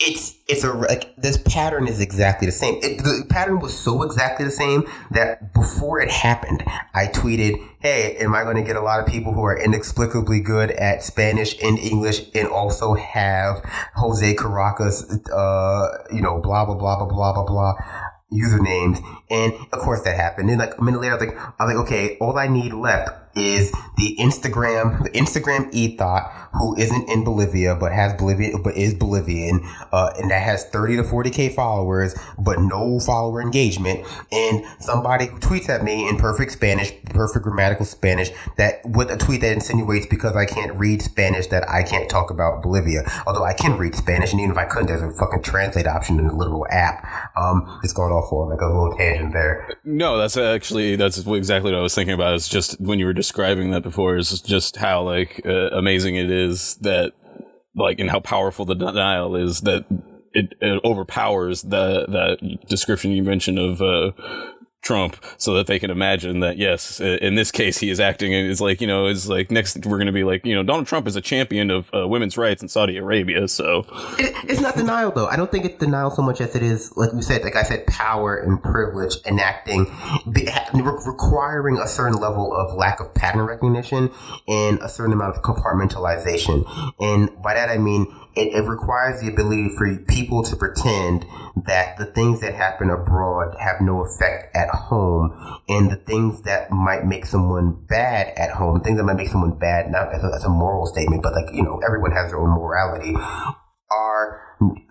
it's it's a like this pattern is exactly the same. It, the pattern was so exactly the same that before it happened, I tweeted, "Hey, am I going to get a lot of people who are inexplicably good at Spanish and English and also have Jose Caracas, uh, you know, blah blah blah blah blah blah blah." usernames and of course that happened and like a minute later I was like I was like okay all I need left is the Instagram, the Instagram ethot who isn't in Bolivia but has Bolivia but is Bolivian, uh, and that has thirty to forty k followers but no follower engagement, and somebody who tweets at me in perfect Spanish, perfect grammatical Spanish, that with a tweet that insinuates because I can't read Spanish that I can't talk about Bolivia, although I can read Spanish, and even if I couldn't, there's a fucking translate option in the literal app. Um, it's going off on like a little tangent there. No, that's actually that's exactly what I was thinking about. It's just when you were describing that before, is just how like uh, amazing it is that like and how powerful the denial is that it, it overpowers the that description you mentioned of uh, Trump, so that they can imagine that yes, in this case he is acting and it's like you know it's like next we're going to be like you know Donald Trump is a champion of uh, women's rights in Saudi Arabia, so It, it's not denial though. I don't think it's denial so much as it is, like we said, like I said, power and privilege enacting, requiring a certain level of lack of pattern recognition and a certain amount of compartmentalization. And by that I mean it, it requires the ability for people to pretend that the things that happen abroad have no effect at home, and the things that might make someone bad at home, things that might make someone bad, not as a, as a moral statement, but like you know, everyone has their own morality are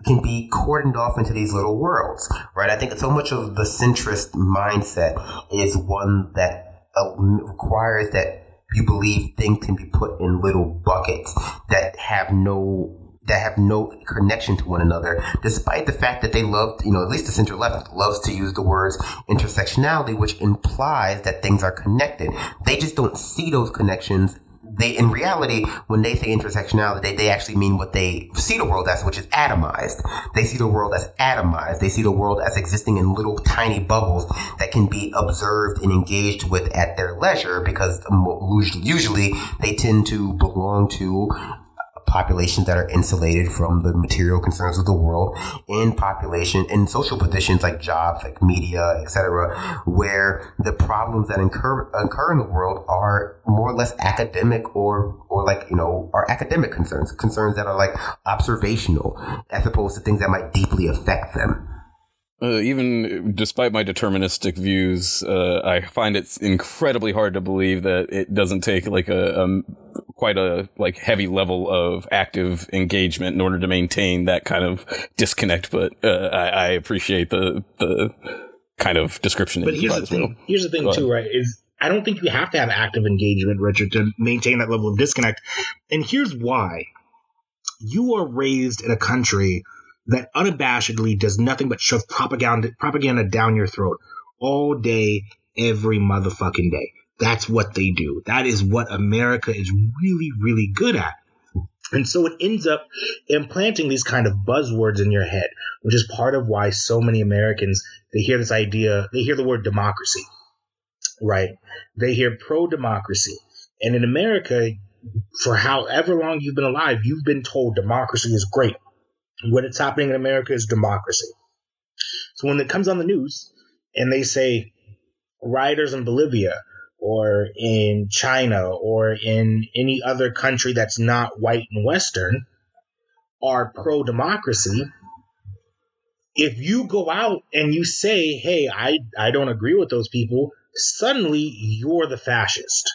can be cordoned off into these little worlds, right? I think so much of the centrist mindset is one that uh, requires that you believe things can be put in little buckets that have no that have no connection to one another, despite the fact that they love, you know, at least the center left loves to use the words intersectionality, which implies that things are connected. They just don't see those connections. They in reality when they say intersectionality they, they actually mean what they see the world as which is atomized. They see the world as atomized. They see the world as existing in little tiny bubbles that can be observed and engaged with at their leisure because usually they tend to belong to populations that are insulated from the material concerns of the world in population in social positions like jobs, like media, etc., where the problems that occur occur in the world are more or less academic or or like you know are academic concerns, concerns that are like observational, as opposed to things that might deeply affect them. Uh, even despite my deterministic views, uh, I find it incredibly hard to believe that it doesn't take like a, a, quite a like heavy level of active engagement in order to maintain that kind of disconnect. But uh, I, I, appreciate the the kind of description. But here's the thing. Well. Here's the thing too, right? Is I don't think you have to have active engagement, Richard, to maintain that level of disconnect. And here's why: you are raised in a country that unabashedly does nothing but shove propaganda propaganda down your throat all day, every motherfucking day. That's what they do. That is what America is really, really good at. And so it ends up implanting these kind of buzzwords in your head, which is part of why so many Americans they hear this idea, they hear the word democracy, right? They hear pro democracy. And in America, for however long you've been alive, you've been told democracy is great what it's happening in America is democracy. So when it comes on the news and they say rioters in Bolivia or in China or in any other country that's not white and Western are pro democracy, if you go out and you say, hey, I, I don't agree with those people, suddenly you're the fascist.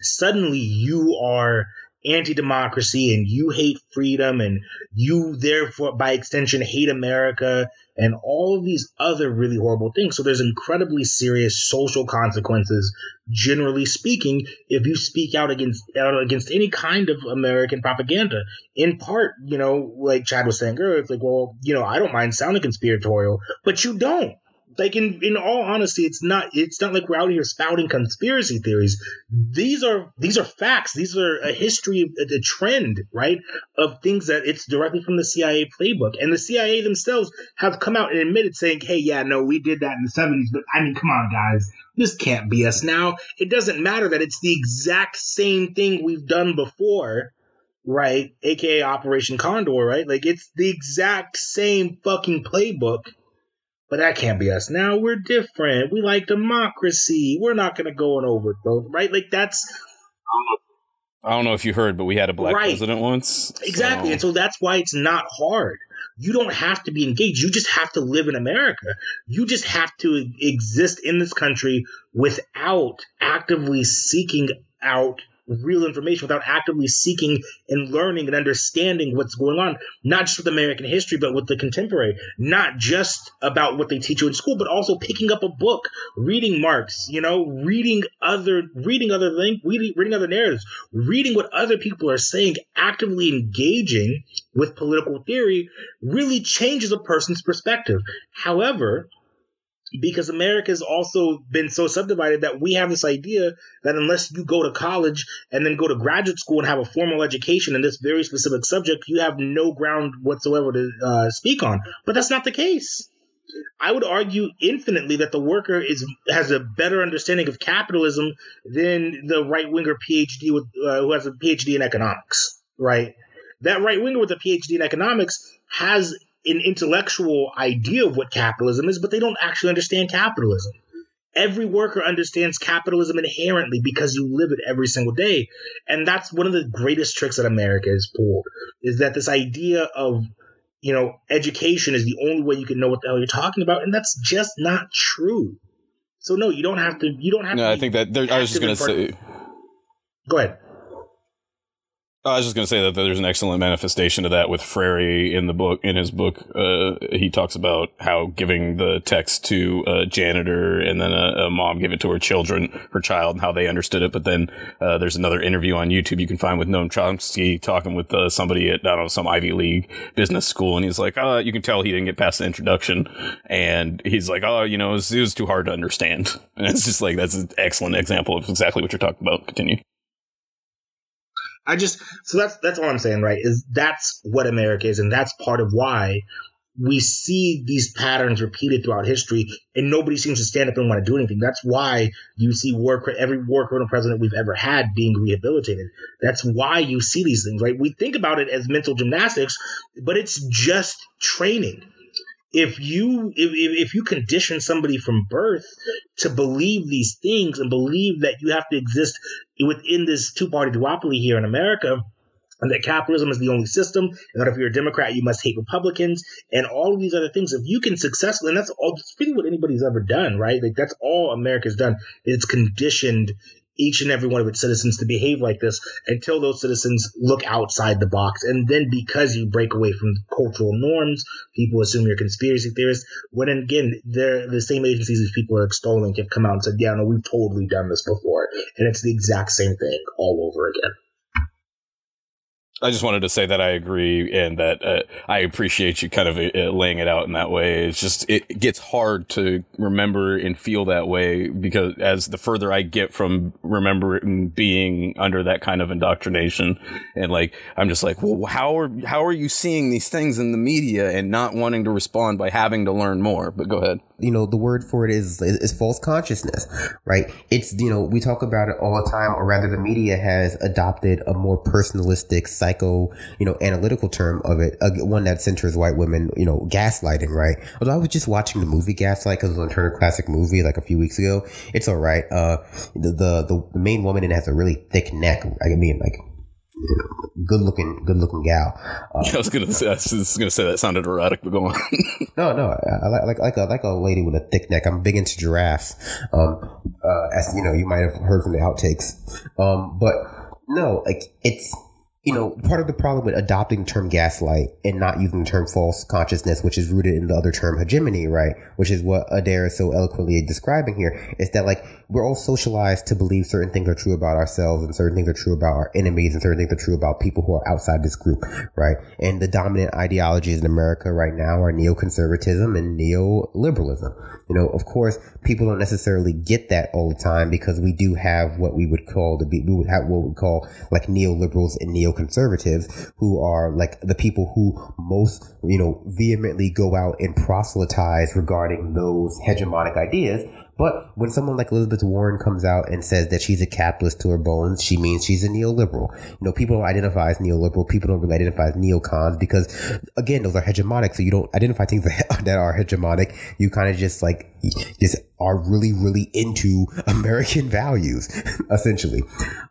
Suddenly you are anti-democracy and you hate freedom and you therefore by extension hate America and all of these other really horrible things. So there's incredibly serious social consequences, generally speaking, if you speak out against out against any kind of American propaganda. In part, you know, like Chad was saying earlier, it's like, well, you know, I don't mind sounding conspiratorial, but you don't like in in all honesty, it's not it's not like we're out here spouting conspiracy theories. These are these are facts. These are a history, a, a trend, right, of things that it's directly from the CIA playbook. And the CIA themselves have come out and admitted saying, "Hey, yeah, no, we did that in the '70s, but I mean, come on, guys, this can't be us now. It doesn't matter that it's the exact same thing we've done before." Right, aka Operation Condor, right? Like it's the exact same fucking playbook but that can't be us. Now we're different. We like democracy. We're not going to go and overthrow, right? Like that's. I don't know if you heard, but we had a black right. president once. Exactly. So. And so that's why it's not hard. You don't have to be engaged. You just have to live in America. You just have to exist in this country without actively seeking out real information without actively seeking and learning and understanding what's going on, not just with American history, but with the contemporary, not just about what they teach you in school, but also picking up a book, reading Marx, you know, reading other, reading other things, reading, reading other narratives, reading what other people are saying, actively engaging with political theory really changes a person's perspective. However, because America has also been so subdivided that we have this idea that unless you go to college and then go to graduate school and have a formal education in this very specific subject, you have no ground whatsoever to uh, speak on. But that's not the case. I would argue infinitely that the worker is has a better understanding of capitalism than the right winger PhD with uh, who has a PhD in economics. Right, that right winger with a PhD in economics has an intellectual idea of what capitalism is, but they don't actually understand capitalism. Every worker understands capitalism inherently because you live it every single day. And that's one of the greatest tricks that America has pulled is that this idea of, you know, education is the only way you can know what the hell you're talking about. And that's just not true. So no, you don't have to, you don't have no, to. I think that there, I was just going to say, go ahead. I was just going to say that there's an excellent manifestation of that with Freire in the book. In his book, uh, he talks about how giving the text to a janitor and then a, a, mom give it to her children, her child, and how they understood it. But then uh, there's another interview on YouTube you can find with Noam Chomsky talking with uh, somebody at I don't know some Ivy League business school, and he's like, "Oh, you can tell he didn't get past the introduction," and he's like, "Oh, you know, it was, it was too hard to understand." And it's just like that's an excellent example of exactly what you're talking about. Continue. I just so that's that's all I'm saying, right? Is that's what America is, and that's part of why we see these patterns repeated throughout history, and nobody seems to stand up and want to do anything. That's why you see war every war criminal president we've ever had being rehabilitated. That's why you see these things, right? We think about it as mental gymnastics, but it's just training if you if, if you condition somebody from birth to believe these things and believe that you have to exist within this two-party duopoly here in America and that capitalism is the only system, and that if you're a Democrat, you must hate Republicans, and all of these other things. If you can successfully, and that's all, that's really what anybody's ever done, right? Like that's all America's done. It's conditioned each and every one of its citizens to behave like this until those citizens look outside the box. And then because you break away from cultural norms, people assume you're conspiracy theorists. When again, they're the same agencies these people are extolling have come out and said, yeah, no, we've totally done this before. And it's the exact same thing all over again. I just wanted to say that I agree and that uh, I appreciate you kind of uh, laying it out in that way. It's just it gets hard to remember and feel that way because as the further I get from remembering being under that kind of indoctrination, and like I'm just like, well, how are how are you seeing these things in the media and not wanting to respond by having to learn more? But go ahead you know the word for it is, is, is false consciousness right? It's you know we talk about it all the time or rather the media has adopted a more personalistic psycho you know analytical term of it uh, one that centers white women you know gaslighting right? Although i was just watching the movie gaslight because it was on turner classic movie like a few weeks ago. It's all right. Uh the the, the main woman in it has a really thick neck. I mean like good looking, good looking gal. Uh, yeah, I was gonna say, I was gonna say that sounded erotic, but go on. no, no, I like like like a like a lady with a thick neck. I'm big into giraffes. Um, uh, as you know, you might have heard from the outtakes. Um, but no, like it's you know, part of the problem with adopting the term gaslight and not using the term false consciousness, which is rooted in the other term hegemony, right? Which is what Adair is so eloquently describing here, is that like we're all socialized to believe certain things are true about ourselves and certain things are true about our enemies and certain things are true about people who are outside this group, right? And the dominant ideologies in America right now are neoconservatism and neoliberalism. You know, of course, people don't necessarily get that all the time because we do have what we would call to be, we would have what we call like neoliberals and neo neoconservatives who are like the people who most, you know, vehemently go out and proselytize regarding those hegemonic ideas. But when someone like Elizabeth Warren comes out and says that she's a capitalist to her bones, she means she's a neoliberal. You know, people don't identify as neoliberal. People don't really identify as neocons because, again, those are hegemonic. So you don't identify things that, that are hegemonic. You kind of just like, just are really, really into American values, essentially.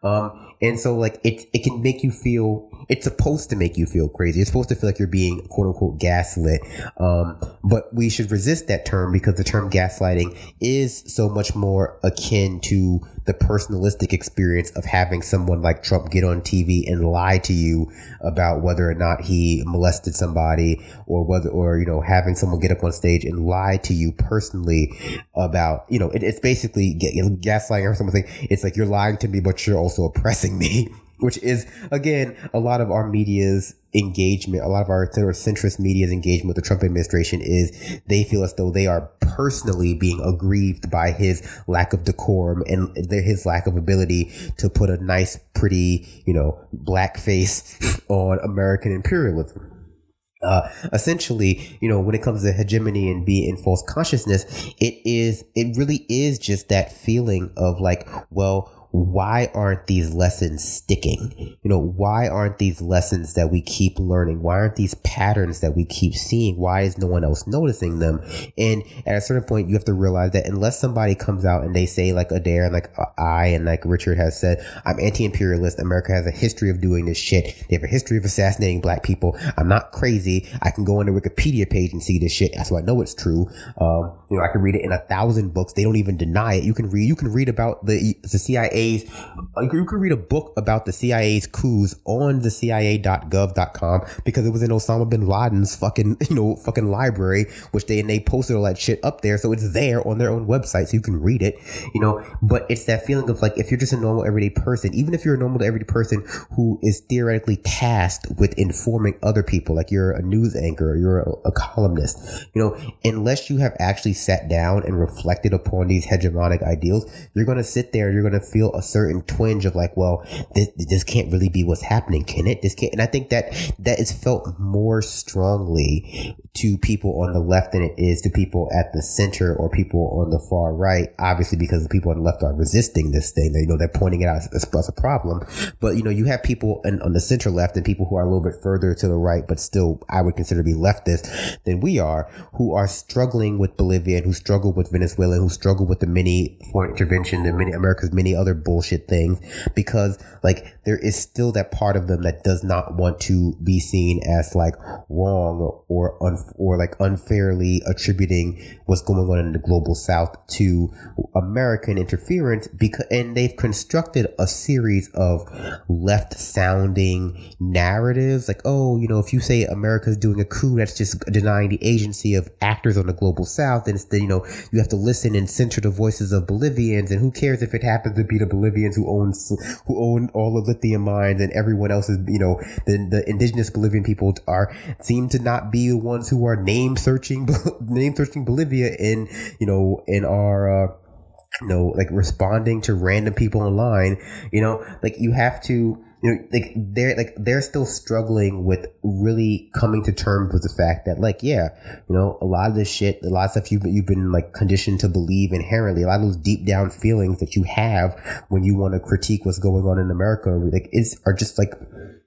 Um, and so like it, it can make you feel, it's supposed to make you feel crazy. It's supposed to feel like you're being quote unquote gaslit. Um, but we should resist that term because the term gaslighting is so much more akin to the personalistic experience of having someone like Trump get on TV and lie to you about whether or not he molested somebody or whether, or, you know, having someone get up on stage and lie to you personally about, you know, it, it's basically gaslighting or something. It's like you're lying to me, but you're also oppressing me which is again a lot of our media's engagement, a lot of our centrist media's engagement with the Trump administration is they feel as though they are personally being aggrieved by his lack of decorum and his lack of ability to put a nice, pretty, you know, black face on American imperialism. Uh, essentially, you know, when it comes to hegemony and being in false consciousness, it is, it really is just that feeling of like, well, why aren't these lessons sticking? You know, why aren't these lessons that we keep learning? Why aren't these patterns that we keep seeing? Why is no one else noticing them? And at a certain point, you have to realize that unless somebody comes out and they say, like Adair and like I and like Richard has said, I'm anti imperialist. America has a history of doing this shit. They have a history of assassinating black people. I'm not crazy. I can go on the Wikipedia page and see this shit. So I know it's true. Um, you know, I can read it in a thousand books. They don't even deny it. You can read, you can read about the, the CIA CIA's. uh, You can read a book about the CIA's coups on the CIA.gov.com because it was in Osama bin Laden's fucking you know fucking library, which they and they posted all that shit up there, so it's there on their own website, so you can read it. You know, but it's that feeling of like if you're just a normal everyday person, even if you're a normal everyday person who is theoretically tasked with informing other people, like you're a news anchor or you're a, a columnist, you know, unless you have actually sat down and reflected upon these hegemonic ideals, you're going to sit there and you're going to feel a certain twinge of like, well, this, this can't really be what's happening, can it? This can't. And I think that that is felt more strongly to people on the left than it is to people at the center or people on the far right. Obviously, because the people on the left are resisting this thing. They you know they're pointing it out as, as a problem. But you know, you have people in, on the center left and people who are a little bit further to the right, but still I would consider to be leftist than we are, who are struggling with Bolivia and who struggle with Venezuela, and who struggle with the many foreign intervention and many America's many other bullshit things because like there is still that part of them that does not want to be seen as like wrong or un- or like unfairly attributing what's going on in the global south to American interference because and they've constructed a series of left sounding narratives. Like oh you know if you say America's doing a coup that's just denying the agency of actors on the global south and instead you know you have to listen and censor the voices of Bolivians and who cares if it happens to be the Bolivians who owns who own all the lithium mines and everyone else is you know the the indigenous Bolivian people are seem to not be the ones who are name searching name searching Bolivia in you know in our uh, you know like responding to random people online. You know like you have to you know like they're like they're still struggling with really coming to terms with the fact that like yeah you know a lot of this shit a lot of stuff you've, you've been like conditioned to believe inherently a lot of those deep down feelings that you have when you want to critique what's going on in america like is are just like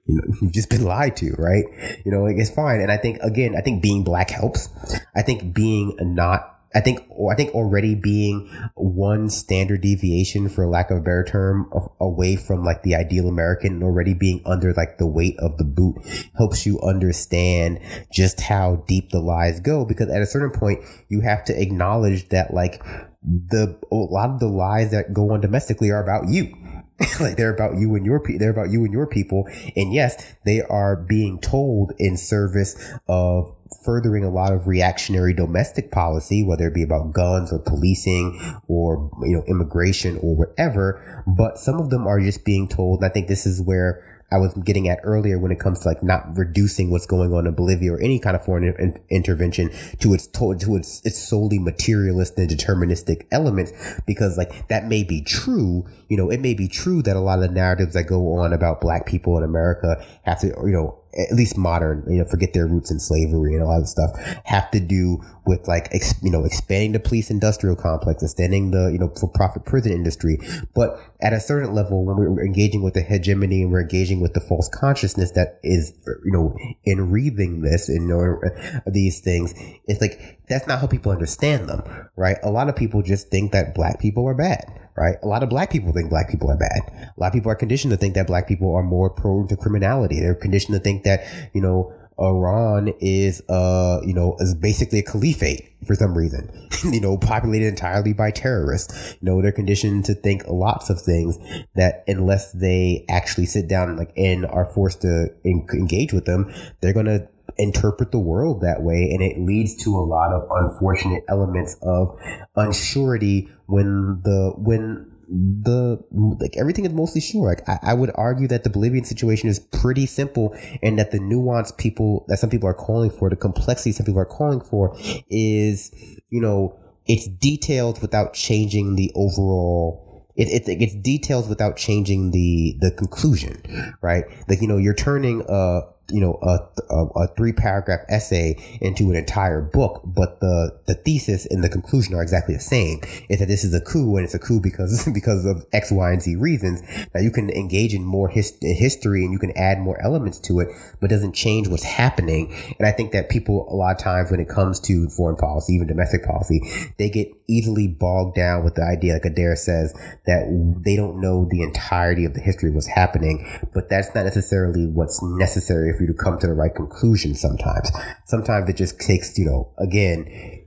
you know, you've just been lied to, right? You know, like it's fine. And I think again, I think being black helps. I think being not I think, I think already being one standard deviation, for lack of a better term, of, away from like the ideal American and already being under like the weight of the boot helps you understand just how deep the lies go. Because at a certain point, you have to acknowledge that like the, a lot of the lies that go on domestically are about you. like they're about you and your pe- they're about you and your people. And yes they are being told in service of furthering a lot of reactionary domestic policy whether it be about guns or policing or you know immigration or whatever. But some of them are just being told and i think this is where I was getting at earlier when it comes to like not reducing what's going on in Bolivia or any kind of foreign in- intervention to its to, to its its solely materialist and deterministic elements. Because like that may be true you know it may be true that a lot of the narratives that go on about black people in America have to you know at least modern, you know, forget their roots in slavery and a lot of stuff, have to do with like, ex, you know, expanding the police industrial complex, extending the, you know, for profit prison industry. But at a certain level, when we're engaging with the hegemony and we're engaging with the false consciousness that is, you know, enwreathing this and know, uh, these things, it's like, that's not how people understand them, right? A lot of people just think that black people are bad right? A lot of black people think black people are bad. A lot of people are conditioned to think that black people are more prone to criminality. They're conditioned to think that, you know, Iran is, uh, you know, is basically a caliphate for some reason, you know, populated entirely by terrorists. You know, they're conditioned to think lots of things that unless they actually sit down like, and are forced to en- engage with them, they're to interpret the world that way and it leads to a lot of unfortunate elements of unsurety when the when the like everything is mostly sure. Like I, I would argue that the bolivian situation is pretty simple and that the nuance people that some people are calling for the complexity some people are calling for is you know it's detailed without changing the overall it, it, it's details without changing the the conclusion right? Like you know you're turning a you know a, a, a, three paragraph essay into an entire book but the the thesis and the conclusion are exactly the same. Is that this is a coup and it's a coup because because of x y and z reasons. Now you can engage in more his, history and you can add more elements to it but it doesn't change what's happening. And i think that people a lot of times when it comes to foreign policy even domestic policy they get easily bogged down with the idea like adair says that they don't know the entirety of the history of what's happening. But that's not necessarily what's necessary for you to come to the right conclusion sometimes. Sometimes it just takes, you know, again,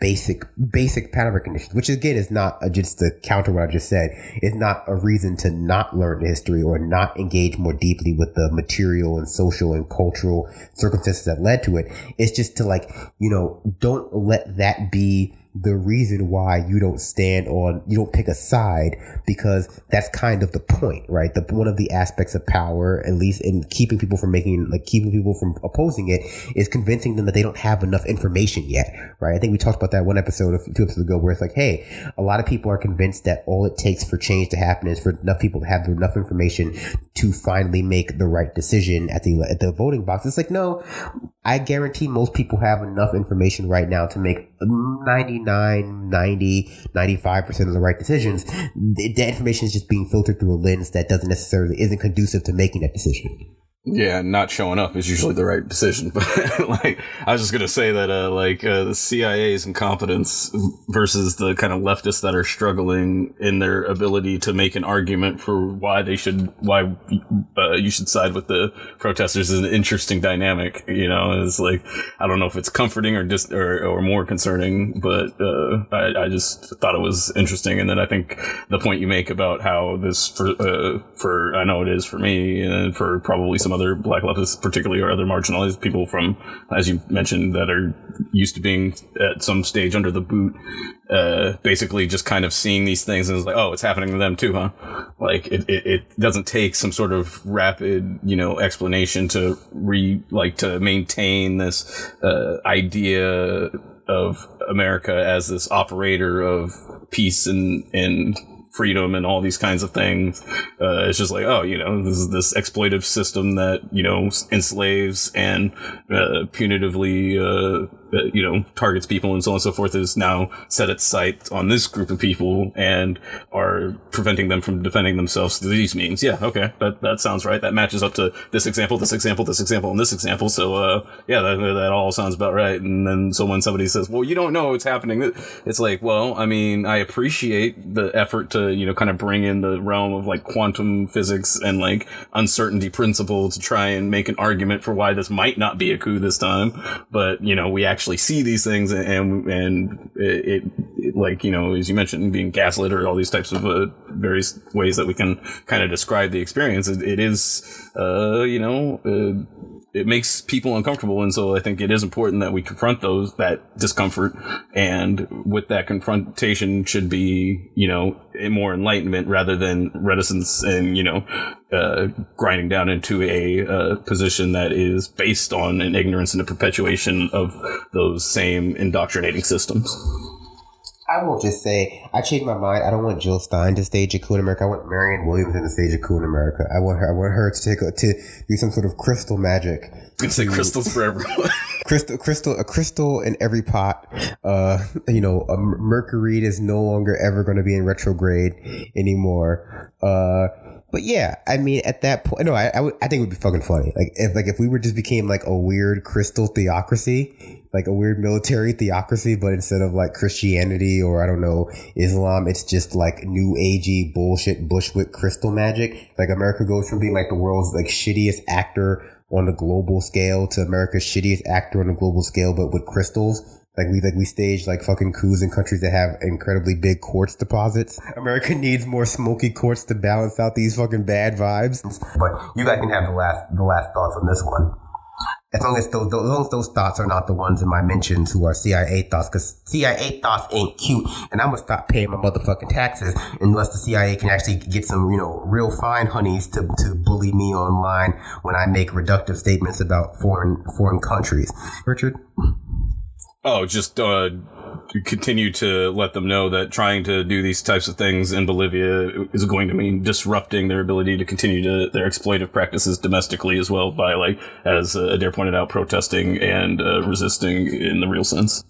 basic basic pattern recognition, which again is not a, just to counter what I just said, is not a reason to not learn history or not engage more deeply with the material and social and cultural circumstances that led to it. It's just to like, you know, don't let that be the reason why you don't stand on you don't pick a side because that's kind of the point right? The one of the aspects of power at least in keeping people from making like keeping people from opposing it is convincing them that they don't have enough information yet right? I think we talked about that one episode of two episodes ago where it's like hey a lot of people are convinced that all it takes for change to happen is for enough people to have enough information to finally make the right decision at the at the voting box it's like no I guarantee most people have enough information right now to make 99, 90, 95% of the right decisions. That information is just being filtered through a lens that doesn't necessarily, isn't conducive to making that decision. Yeah, not showing up is usually the right decision. But like, I was just gonna say that, uh, like, uh, the CIA's incompetence versus the kind of leftists that are struggling in their ability to make an argument for why they should, why uh, you should side with the protesters is an interesting dynamic. You know, it's like I don't know if it's comforting or just or, or more concerning, but uh, I, I just thought it was interesting. And then I think the point you make about how this for uh, for I know it is for me and for probably some other black leftists, particularly or other marginalized people from, as you mentioned, that are used to being at some stage under the boot, uh, basically just kind of seeing these things and it's like, oh, it's happening to them too, huh? Like it, it, it doesn't take some sort of rapid, you know, explanation to re, like to maintain this, uh, idea of America as this operator of peace and, and freedom and all these kinds of things. Uh, it's just like, oh, you know, this is this exploitive system that, you know, enslaves and uh, punitively uh, uh, you know, targets people and so on and so forth is now set its sight on this group of people and are preventing them from defending themselves through these means. Yeah, okay, that that sounds right. That matches up to this example, this example, this example, and this example. So, uh, yeah, that, that all sounds about right. And then so when somebody says, "Well, you don't know what's happening," it's like, well, I mean, I appreciate the effort to you know kind of bring in the realm of like quantum physics and like uncertainty principle to try and make an argument for why this might not be a coup this time. But you know, we actually see these things and and it, it, like you know as you mentioned being gaslit or all these types of uh, various ways that we can kind of describe the experience it, it is uh, you know uh, it makes people uncomfortable. And so i think it is important that we confront those that discomfort. And with that confrontation should be you know more enlightenment rather than reticence and you know uh, grinding down into a uh, position that is based on an ignorance and a perpetuation of those same indoctrinating systems I will just say I changed my mind. I don't want Jill Stein to stage a coup in America. I want Marianne Williamson to stage a coup in America. I want her. I want her to take a, to do some sort of crystal magic. It's like crystals for everyone. crystal, crystal, a crystal in every pot. Uh, you know, a Mercury is no longer ever going to be in retrograde anymore. Uh, but yeah, I mean, at that point, no, I, I, would, I think it would be fucking funny. Like if, like if we were just became like a weird crystal theocracy, like a weird military theocracy, but instead of like Christianity or I don't know Islam, it's just like new agey bullshit Bushwick crystal magic. Like America goes from being like the world's like shittiest actor on the global scale to America's shittiest actor on the global scale, but with crystals. Like we like we stage like fucking coups in countries that have incredibly big quartz deposits. America needs more smoky quartz to balance out these fucking bad vibes. But you guys can have the last the last thoughts on this one. As long as those, as long as those thoughts are not the ones in my mentions who are CIA thoughts, because CIA thoughts ain't cute, and I'm gonna stop paying my motherfucking taxes unless the CIA can actually get some, you know, real fine honeys to, to bully me online when I make reductive statements about foreign foreign countries. Richard. Oh, just uh, continue to let them know that trying to do these types of things in Bolivia is going to mean disrupting their ability to continue to their exploitive practices domestically as well by like, as uh, Adair pointed out, protesting and uh, resisting in the real sense.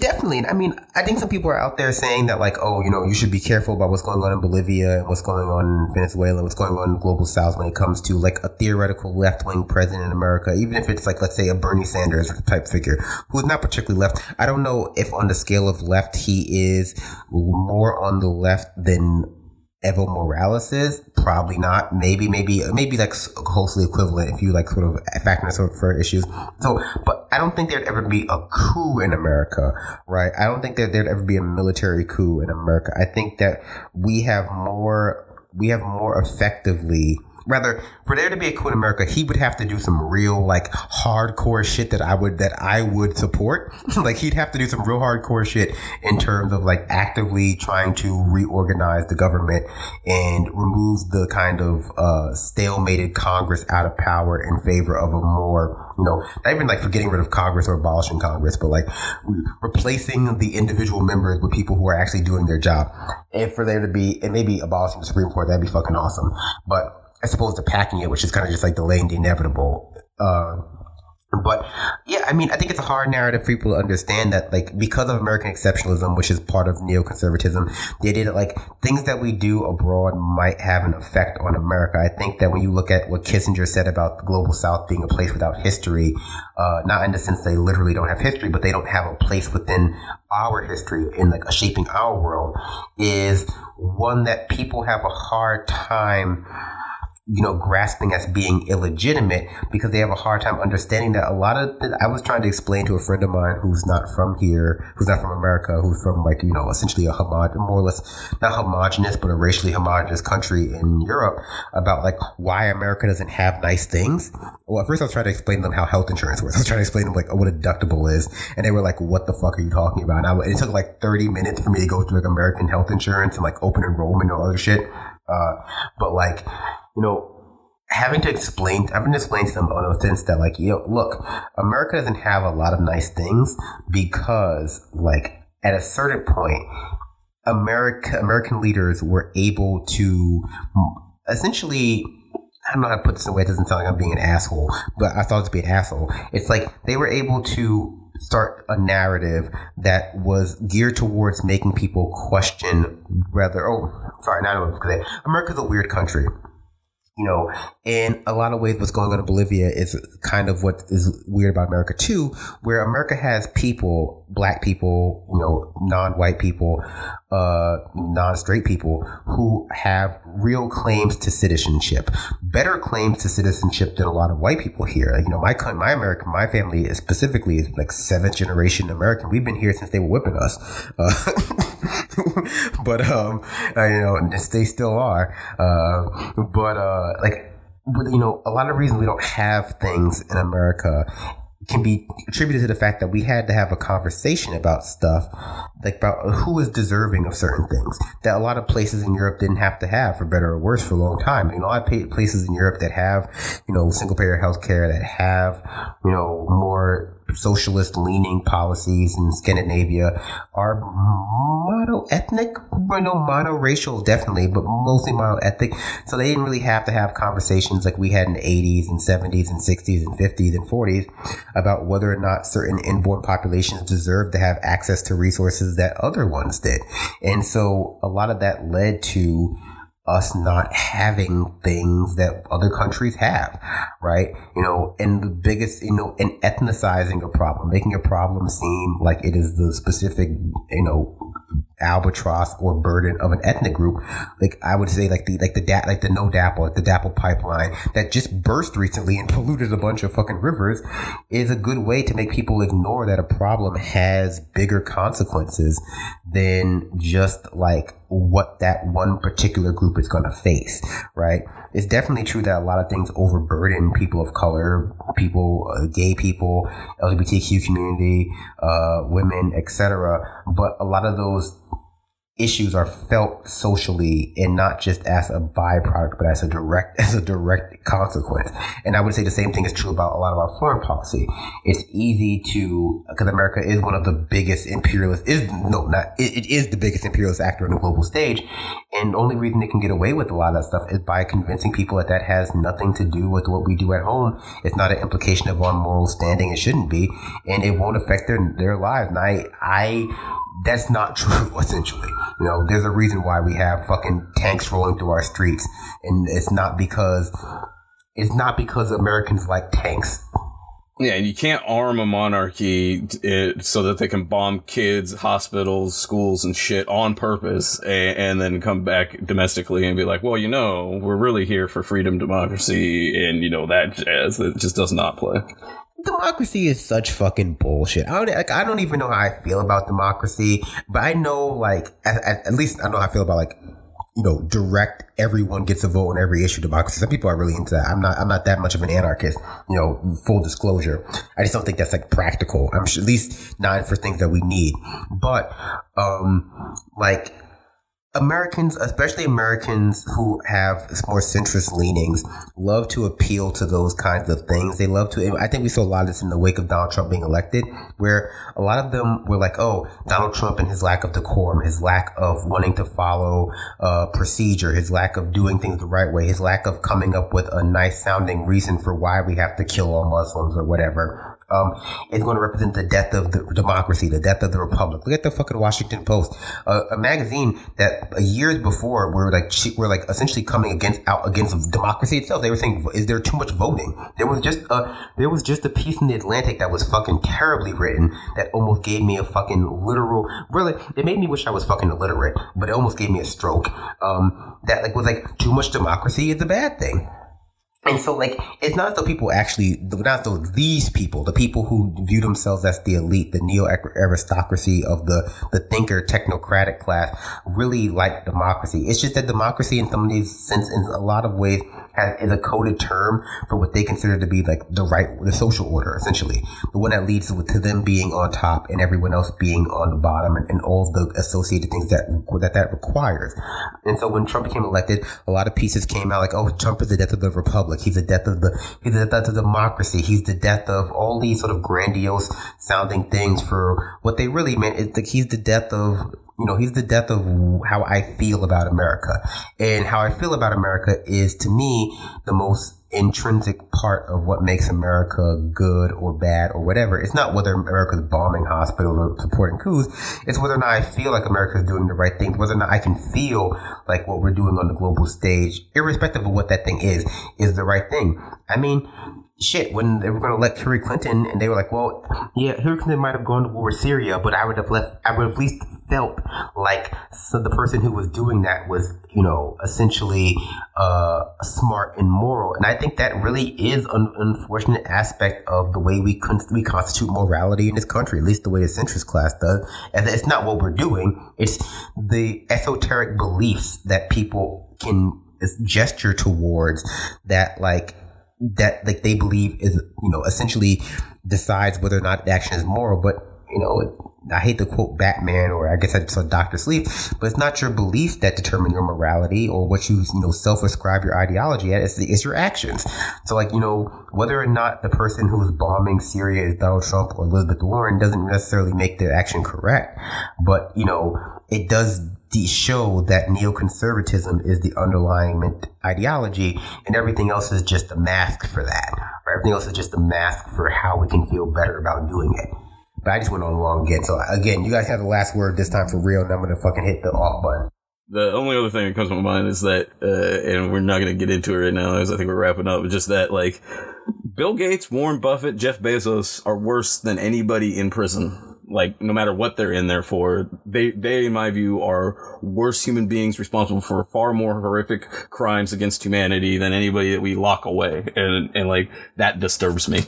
Definitely. I mean, I think some people are out there saying that, like, oh, you know, you should be careful about what's going on in Bolivia what's going on in Venezuela, what's going on in the global south when it comes to, like, a theoretical left wing president in America, even if it's, like, let's say a Bernie Sanders type figure who's not particularly left. I don't know if on the scale of left he is more on the left than Evo Morales is? Probably not. Maybe, maybe, maybe like closely equivalent if you like sort of factor in of for issues. So, but I don't think there'd ever be a coup in America, right? I don't think that there'd ever be a military coup in America. I think that we have more, we have more effectively rather for there to be a in America, he would have to do some real like hardcore shit that I would that I would support. like he'd have to do some real hardcore shit in terms of like actively trying to reorganize the government and remove the kind of uh, stalemated Congress out of power in favor of a more you know not even like for getting rid of Congress or abolishing Congress, but like replacing the individual members with people who are actually doing their job. And for there to be and maybe abolishing the Supreme Court, that'd be fucking awesome. But as opposed to packing it, which is kind of just like delaying the inevitable. Uh, but yeah, I mean, I think it's a hard narrative for people to understand that, like, because of American exceptionalism, which is part of neoconservatism, the idea that, like, things that we do abroad might have an effect on America. I think that when you look at what Kissinger said about the global south being a place without history, uh, not in the sense they literally don't have history, but they don't have a place within our history in, like, shaping our world, is one that people have a hard time you know, grasping as being illegitimate because they have a hard time understanding that a lot of, I was trying to explain to a friend of mine who's not from here, who's not from America, who's from like, you know, essentially a homog, more or less, not homogenous, but a racially homogenous country in Europe about like why America doesn't have nice things. Well, at first I was trying to explain to them how health insurance works. I was trying to explain to them like what a deductible is. And they were like, what the fuck are you talking about? And, I, it took like 30 minutes for me to go through like American health insurance and like open enrollment and all other shit. Uh, but like, you know, having to explain, having to explain to them in a sense that like, you know, look, America doesn't have a lot of nice things because like at a certain point, America, American leaders were able to essentially I don't know how to put this in a way. It doesn't sound like I'm being an asshole, but I thought to be an asshole. It's like they were able to start a narrative that was geared towards making people question whether, oh, sorry, not because America's a weird country you know, in a lot of ways, what's going on in Bolivia is kind of what is weird about America too, where America has people, black people, you know, non-white people, uh, non-straight people who have real claims to citizenship, better claims to citizenship than a lot of white people here. You know, my my American, my family is specifically is like seventh generation American. We've been here since they were whipping us, uh, but um, uh, you know, they still are. Uh, but uh, like you know, a lot of reasons we don't have things in America can be attributed to the fact that we had to have a conversation about stuff, like about who is deserving of certain things that a lot of places in Europe didn't have to have, for better or worse, for a long time. You know, I pay places in Europe that have, you know, single payer healthcare, that have, you know, more socialist leaning policies in Scandinavia are mono ethnic, know, mono racial, definitely, but mostly mono ethnic. So they didn't really have to have conversations like we had in the 80s and 70s and 60s and 50s and 40s about whether or not certain inborn populations deserve to have access to resources that other ones did. And so a lot of that led to us not having things that other countries have, right? You know, and the biggest, you know, and ethnicizing a problem, making a problem seem like it is the specific, you know, albatross or burden of an ethnic group. Like I would say, like the like the da- like the no DAPL, like the DAPL pipeline that just burst recently and polluted a bunch of fucking rivers, is a good way to make people ignore that a problem has bigger consequences than just like what that one particular group is going to face, right? It's definitely true that a lot of things overburden people of color, people, uh, gay people, LGBTQ community, uh, women, etc. But a lot of those issues are felt socially and not just as a byproduct, but as a direct as a direct consequence. And I would say the same thing is true about a lot of our foreign policy. It's easy to because America is one of the biggest imperialist is no not it, it is the biggest imperialist actor on the global stage, and the only reason they can get away with a lot of that stuff is by convincing people that that has nothing to do with what we do at home. It's not an implication of our moral standing. It shouldn't be, and it won't affect their their lives. And I I that's not true, essentially. You know, there's a reason why we have fucking tanks rolling through our streets. And it's not because, it's not because Americans like tanks. Yeah, and you can't arm a monarchy it, eh, so that they can bomb kids, hospitals, schools, and shit on purpose, and, and, then come back domestically and be like, "Well, you know, we're really here for freedom, democracy, and you know that jazz." It just does not play. Democracy is such fucking bullshit. I don't like. I don't even know how I feel about democracy, but I know like at, at, at least I know how I feel about like you know, direct everyone gets a vote on every issue democracy. Some people are really into that. I'm not, I'm not that much of an anarchist, you know, full disclosure. I just don't think that's like practical. I'm sure at least not for things that we need. But, um, like, Americans, especially Americans who have more centrist leanings, love to appeal to those kinds of things. They love to. I think we saw a lot of this in the wake of Donald Trump being elected, where a lot of them were like, "Oh, Donald Trump and his lack of decorum, his lack of wanting to follow uh, procedure, his lack of doing things the right way, his lack of coming up with a nice sounding reason for why we have to kill all Muslims or whatever." Um, is going to represent the death of the democracy, the death of the republic. Look at the fucking Washington Post, a magazine that years before were like were like essentially coming against out against democracy itself. They were saying, "Is there too much voting?" There was just a there was just a piece in the Atlantic that was fucking terribly written that almost gave me a fucking literal. Really, it made me wish I was fucking illiterate, but it almost gave me a stroke. Um, that like was like too much democracy is a bad thing. And so, like, it's not as though people actually, not as though these people, the people who view themselves as the elite, the neo aristocracy of the, the thinker technocratic class, really like democracy. It's just that democracy, in some of these sense, in a lot of ways, has, is a coded term for what they consider to be like the right, the social order, essentially. The one that leads to them being on top and everyone else being on the bottom and, and all the associated things that, that that requires. And so when Trump became elected, a lot of pieces came out like, oh, Trump is the death of the republic. He's the death of the, he's the death of democracy. He's the death of all these sort of grandiose sounding things for what they really meant is like he's the death of you know, he's the death of how I feel about America. And how I feel about America is to me the most intrinsic part of what makes America good or bad or whatever. It's not whether America's bombing hospitals or supporting coups. It's whether or not I feel like America is doing the right thing, whether or not I can feel like what we're doing on the global stage, irrespective of what that thing is, is the right thing. I mean, shit, when they were going to elect Hillary Clinton, and they were like, "Well, yeah, Hillary Clinton might have gone to war with Syria, but I would have left. I would have at least felt like so the person who was doing that was, you know, essentially uh, smart and moral." And I think that really is an unfortunate aspect of the way we con- we constitute morality in this country, at least the way the centrist class does. And it's not what we're doing; it's the esoteric beliefs that people can gesture towards that, like that like they believe is you know essentially decides whether or not the action is moral. But you know, I hate to quote Batman or I guess I saw Doctor Sleep, but it's not your beliefs that determine your morality or what you you know self ascribe your ideology at. It's, the, it's your actions. So like you know whether or not the person who's bombing Syria is Donald Trump or Elizabeth Warren doesn't necessarily make their action correct, but you know it does show that neoconservatism is the underlying ideology and everything else is just a mask for that. Or everything else is just a mask for how we can feel better about doing it. But I just went on long again. So again, you guys have the last word this time for real, and I'm gonna fucking hit the off button. The only other thing that comes to my mind is that, uh, and we're not going to get into it right now, as I think we're wrapping up. Just that, like, Bill Gates, Warren Buffett, Jeff Bezos are worse than anybody in prison like no matter what they're in there for, they they in my view are worse human beings responsible for far more horrific crimes against humanity than anybody that we lock away, and and like that disturbs me.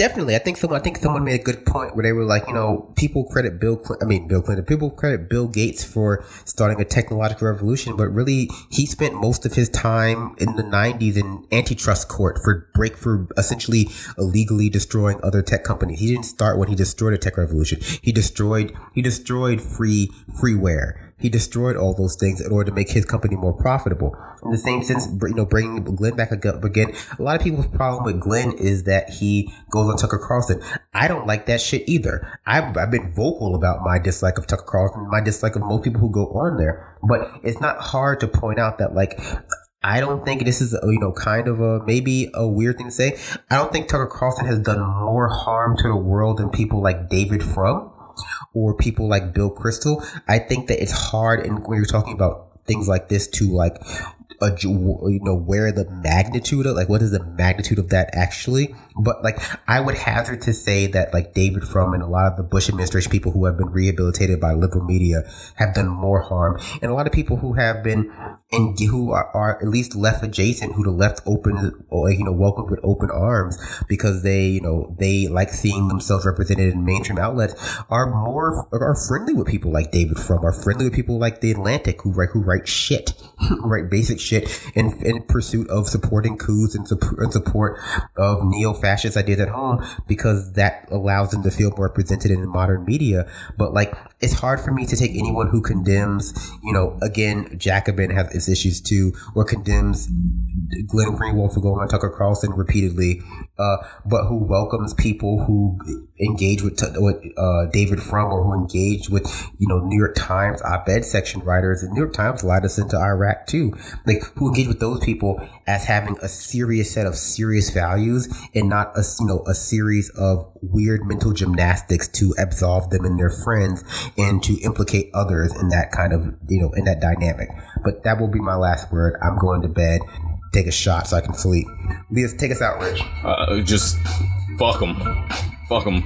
Definitely, I think someone. I think someone made a good point where they were like, you know, people credit Bill. I mean, Bill Clinton. People credit Bill Gates for starting a technological revolution, but really, he spent most of his time in the '90s in antitrust court for break for essentially illegally destroying other tech companies. He didn't start when he destroyed a tech revolution. He destroyed. He destroyed free freeware he destroyed all those things in order to make his company more profitable. In the same sense, you know, bringing Glenn back again, a lot of people's problem with Glenn is that he goes on Tucker Carlson. I don't like that shit either. I've, I've been vocal about my dislike of Tucker Carlson, my dislike of most people who go on there, but it's not hard to point out that like, I don't think this is, you know, kind of a maybe a weird thing to say. I don't think Tucker Carlson has done more harm to the world than people like David Frum or people like Bill Kristol, I think that it's hard and when you're talking about things like this to like a, you know where the magnitude of like what is the magnitude of that actually but like I would hazard to say that like David Frum and a lot of the Bush administration people who have been rehabilitated by liberal media have done more harm, and a lot of people who have been and who are, are at least left adjacent, who the left open or you know welcomed with open arms because they you know they like seeing themselves represented in mainstream outlets are more are friendly with people like David Frum, are friendly with people like the Atlantic who write who write shit, write basic shit in in pursuit of supporting coups and, and support of neo fascist ideas at home because that allows them to feel more represented in modern media. But like it's hard for me to take anyone who condemns, you know, again, Jacobin has its issues too, or condemns Glenn Greenwald for going on Tucker Carlson repeatedly, uh, but who welcomes people who engage with, with uh, David Frum or who engage with, you know, New York Times op-ed section writers. And New York Times allowed us into Iraq too. Like, who engage with those people as having a serious set of serious values and not a, you know, a series of weird mental gymnastics to absolve them and their friends and to implicate others in that kind of, you know, in that dynamic. But that will be my last word. I'm going to bed. Take a shot so I can sleep. Leah, take us out, Rich. Uh, just fuck them. Fuck them.